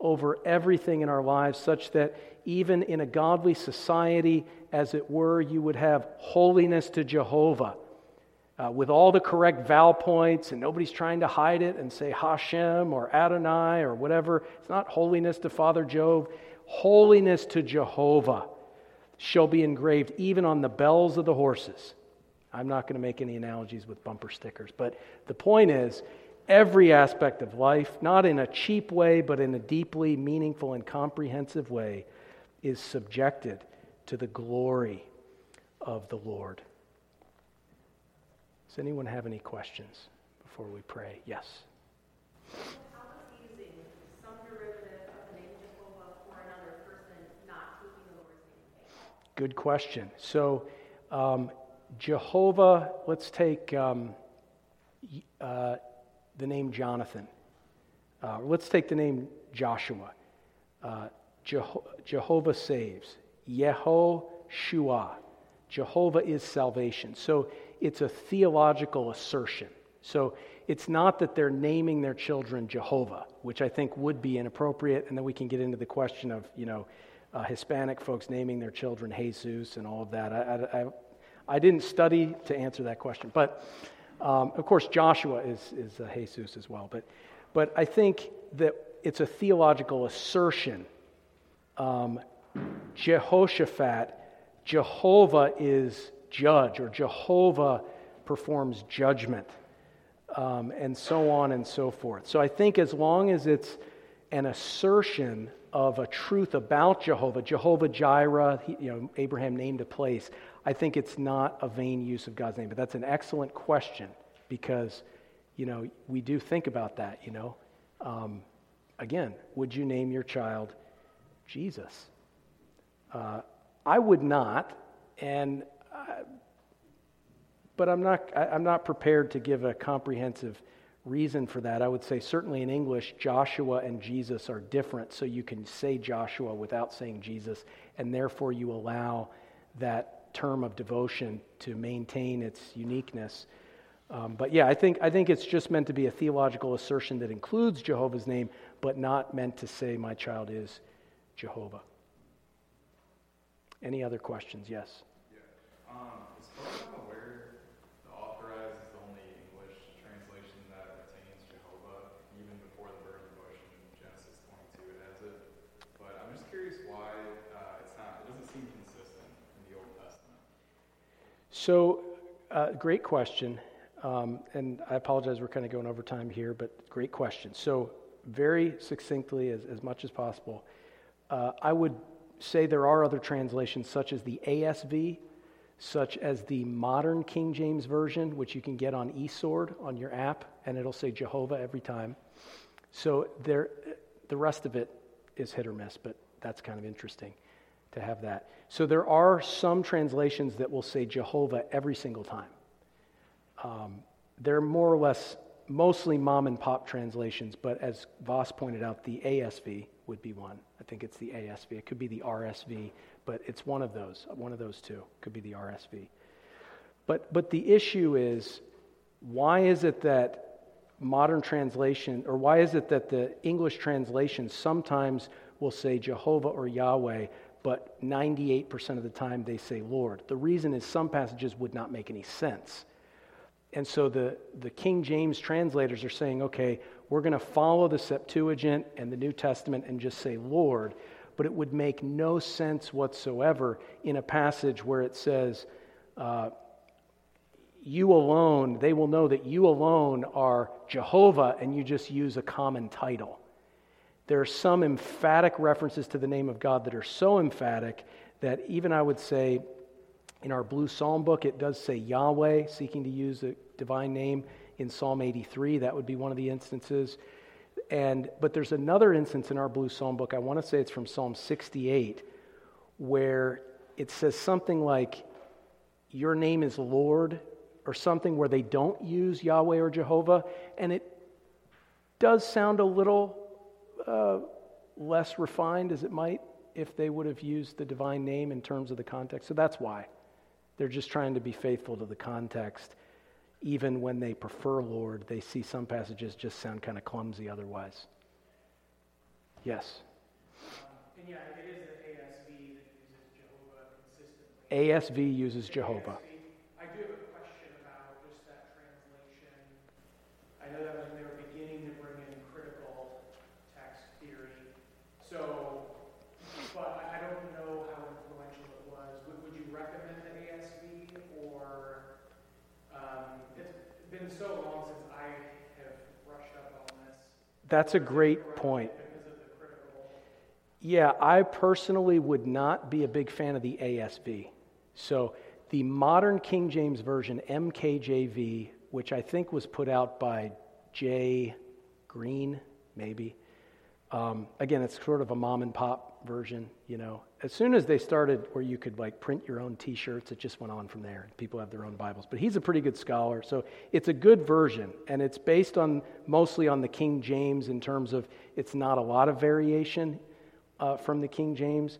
Speaker 1: over everything in our lives, such that even in a godly society, as it were, you would have holiness to Jehovah. Uh, with all the correct vowel points, and nobody's trying to hide it and say Hashem or Adonai or whatever. It's not holiness to Father Job. Holiness to Jehovah shall be engraved even on the bells of the horses. I'm not going to make any analogies with bumper stickers, but the point is every aspect of life, not in a cheap way, but in a deeply meaningful and comprehensive way, is subjected to the glory of the Lord. Does anyone have any questions before we pray? Yes. Good question. So, um, Jehovah, let's take um, uh, the name Jonathan. Uh, let's take the name Joshua. Uh, Jeho- Jehovah saves. Yehoshua. Jehovah is salvation. So it's a theological assertion. So it's not that they're naming their children Jehovah, which I think would be inappropriate, and then we can get into the question of, you know, uh, Hispanic folks naming their children Jesus and all of that. I, I, I didn't study to answer that question, but um, of course Joshua is, is Jesus as well. But, but I think that it's a theological assertion. Um, Jehoshaphat, Jehovah is judge, or Jehovah performs judgment, um, and so on and so forth. So I think as long as it's an assertion of a truth about Jehovah, Jehovah Jireh, he, you know, Abraham named a place, I think it's not a vain use of God's name. But that's an excellent question because, you know, we do think about that, you know. Um, again, would you name your child Jesus? Uh, I would not, and but I'm not, I'm not prepared to give a comprehensive reason for that. I would say, certainly in English, Joshua and Jesus are different, so you can say Joshua without saying Jesus, and therefore you allow that term of devotion to maintain its uniqueness. Um, but yeah, I think, I think it's just meant to be a theological assertion that includes Jehovah's name, but not meant to say my child is Jehovah. Any other questions? Yes.
Speaker 2: Um, as far as I'm aware, the authorized is the only English translation that retains Jehovah. Even before the of Moshe in Genesis 22, it has it. But I'm just curious why uh, it's not. It doesn't seem consistent in the Old Testament.
Speaker 1: So, uh, great question. Um, and I apologize, we're kind of going over time here, but great question. So, very succinctly, as, as much as possible, uh, I would say there are other translations, such as the ASV, such as the modern King James Version, which you can get on eSword on your app, and it'll say Jehovah every time. So there, the rest of it is hit or miss, but that's kind of interesting to have that. So there are some translations that will say Jehovah every single time. Um, they're more or less mostly mom and pop translations, but as Vos pointed out, the ASV would be one. I think it's the ASV. It could be the RSV, but it's one of those. One of those two could be the RSV. But but the issue is, why is it that modern translation, or why is it that the English translation sometimes will say Jehovah or Yahweh, but 98% of the time they say Lord? The reason is some passages would not make any sense. And so the, the King James translators are saying, okay, we're going to follow the Septuagint and the New Testament and just say Lord, but it would make no sense whatsoever in a passage where it says, uh, You alone, they will know that you alone are Jehovah, and you just use a common title. There are some emphatic references to the name of God that are so emphatic that even I would say in our blue psalm book, it does say Yahweh, seeking to use a divine name in Psalm 83. That would be one of the instances. And, but there's another instance in our Blue Psalm book, I want to say it's from Psalm 68, where it says something like, Your name is Lord, or something where they don't use Yahweh or Jehovah. And it does sound a little uh, less refined as it might if they would have used the divine name in terms of the context. So that's why. They're just trying to be faithful to the context even when they prefer Lord, they see some passages just sound kind of clumsy otherwise. Yes.
Speaker 3: Um, and yeah, it is the ASV that uses Jehovah consistently.
Speaker 1: ASV uses Jehovah.
Speaker 3: ASV. I do have a question about just that translation. I know that was when they were beginning to bring in critical text theory. So, but I I don't know how influential it was. Would, would you recommend the ASV or, um, it's been so long since I have brushed up on this.
Speaker 1: That's a great point. Yeah, I personally would not be a big fan of the ASV. So the modern King James Version, MKJV, which I think was put out by Jay Green, maybe. Um, again, it's sort of a mom and pop version, you know. As soon as they started where you could like print your own T-shirts, it just went on from there. People have their own Bibles, but he's a pretty good scholar, so it's a good version, and it's based on mostly on the King James in terms of it's not a lot of variation uh, from the King James,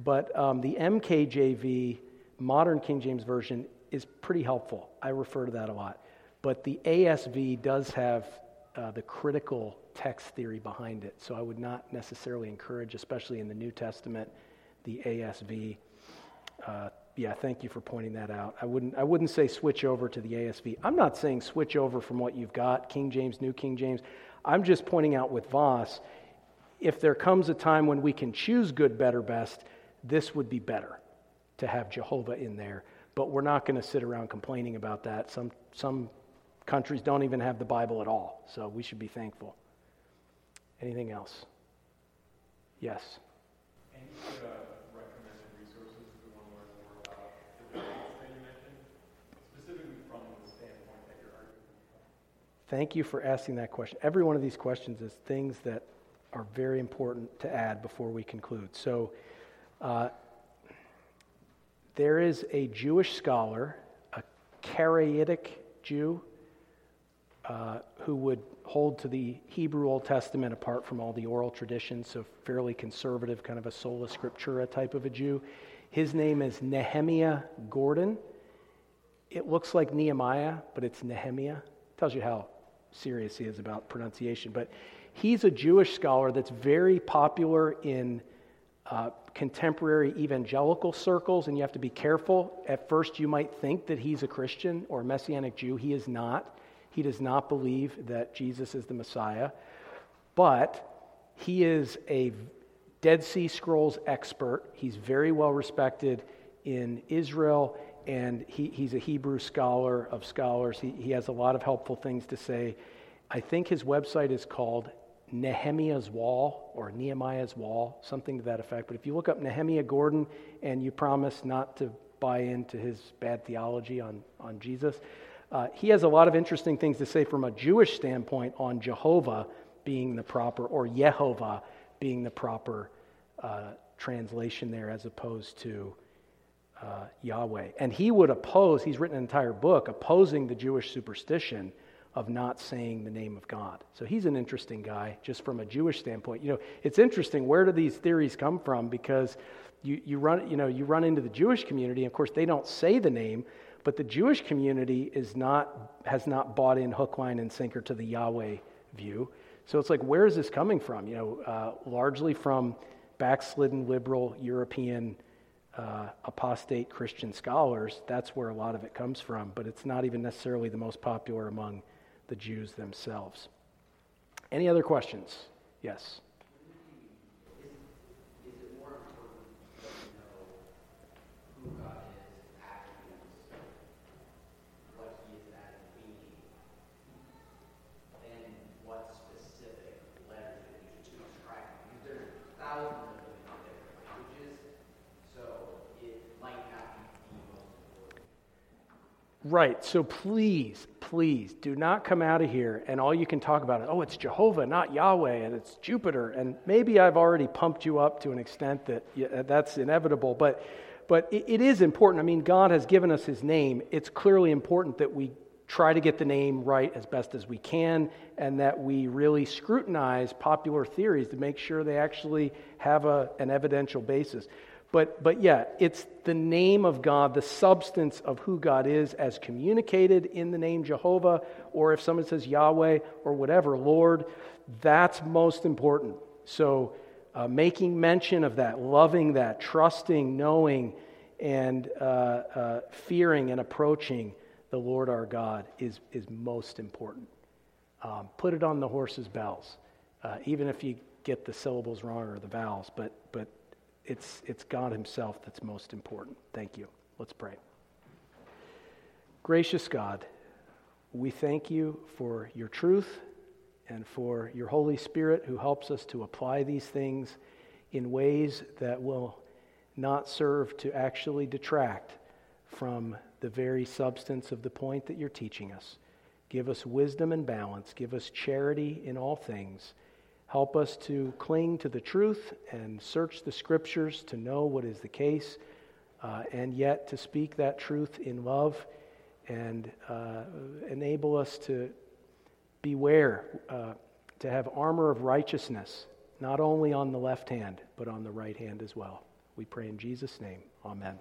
Speaker 1: but um, the MKJV, modern King James version, is pretty helpful. I refer to that a lot, but the ASV does have uh, the critical text theory behind it. So I would not necessarily encourage, especially in the New Testament, the ASV. Uh, yeah, thank you for pointing that out. I wouldn't, I wouldn't say switch over to the ASV. I'm not saying switch over from what you've got, King James, New King James. I'm just pointing out with Vos, if there comes a time when we can choose good, better, best, this would be better to have Jehovah in there. But we're not going to sit around complaining about that. Some, some countries don't even have the Bible at all, so we should be thankful. Anything else? Yes. Thank you for asking that question. Every one of these questions is things that are very important to add before we conclude. So, uh, there is a Jewish scholar, a Karaite Jew, uh, who would hold to the Hebrew Old Testament apart from all the oral traditions, so fairly conservative, kind of a sola scriptura type of a Jew. His name is Nehemia Gordon. It looks like Nehemiah, but it's Nehemiah. Tells you how serious he is about pronunciation. But he's a Jewish scholar that's very popular in uh, contemporary evangelical circles, and you have to be careful. At first, you might think that he's a Christian or a Messianic Jew. He is not. He does not believe that Jesus is the Messiah, but he is a Dead Sea Scrolls expert. He's very well respected in Israel, and he, he's a Hebrew scholar of scholars. He, he has a lot of helpful things to say. I think his website is called Nehemiah's Wall or Nehemiah's Wall, something to that effect. But if you look up Nehemia Gordon and you promise not to buy into his bad theology on, on Jesus, uh, he has a lot of interesting things to say from a Jewish standpoint on Jehovah being the proper, or Yehovah being the proper uh, translation there as opposed to uh, Yahweh. And he would oppose, he's written an entire book opposing the Jewish superstition of not saying the name of God. So he's an interesting guy just from a Jewish standpoint. You know, it's interesting where do these theories come from because you, you run you know you run into the Jewish community, and of course they don't say the name, but the Jewish community is not, has not bought in hook, line, and sinker to the Yahweh view. So it's like, where is this coming from? You know, uh, largely from backslidden liberal European uh, apostate Christian scholars. That's where a lot of it comes from, but it's not even necessarily the most popular among the Jews themselves. Any other questions? Yes.
Speaker 4: Is it more important that we know who God is, attributes, what He is as a being, than what specific letters that we should ascribe? Because there's thousands of them in different languages, so it might not be the most important.
Speaker 1: Right. So please, please do not come out of here and all you can talk about is, oh, it's Jehovah, not Yahweh, and it's Jupiter. And maybe I've already pumped you up to an extent that that's inevitable, but, but it, it is important. I mean, God has given us his name. It's clearly important that we try to get the name right as best as we can and that we really scrutinize popular theories to make sure they actually have a, an evidential basis. But, but yeah, it's the name of God, the substance of who God is as communicated in the name Jehovah, or if someone says Yahweh or whatever, Lord, that's most important. So, uh, making mention of that, loving that, trusting, knowing, and uh, uh, fearing and approaching the Lord our God is, is most important. Um, put it on the horse's bells, uh, even if you get the syllables wrong or the vowels, but, but it's, it's God Himself that's most important. Thank you. Let's pray. Gracious God, we thank you for your truth and for your Holy Spirit who helps us to apply these things in ways that will not serve to actually detract from the very substance of the point that you're teaching us. Give us wisdom and balance. Give us charity in all things. Help us to cling to the truth and search the scriptures to know what is the case, uh, and yet to speak that truth in love and uh, enable us to beware, uh, to have armor of righteousness, not only on the left hand, but on the right hand as well. We pray in Jesus' name. Amen.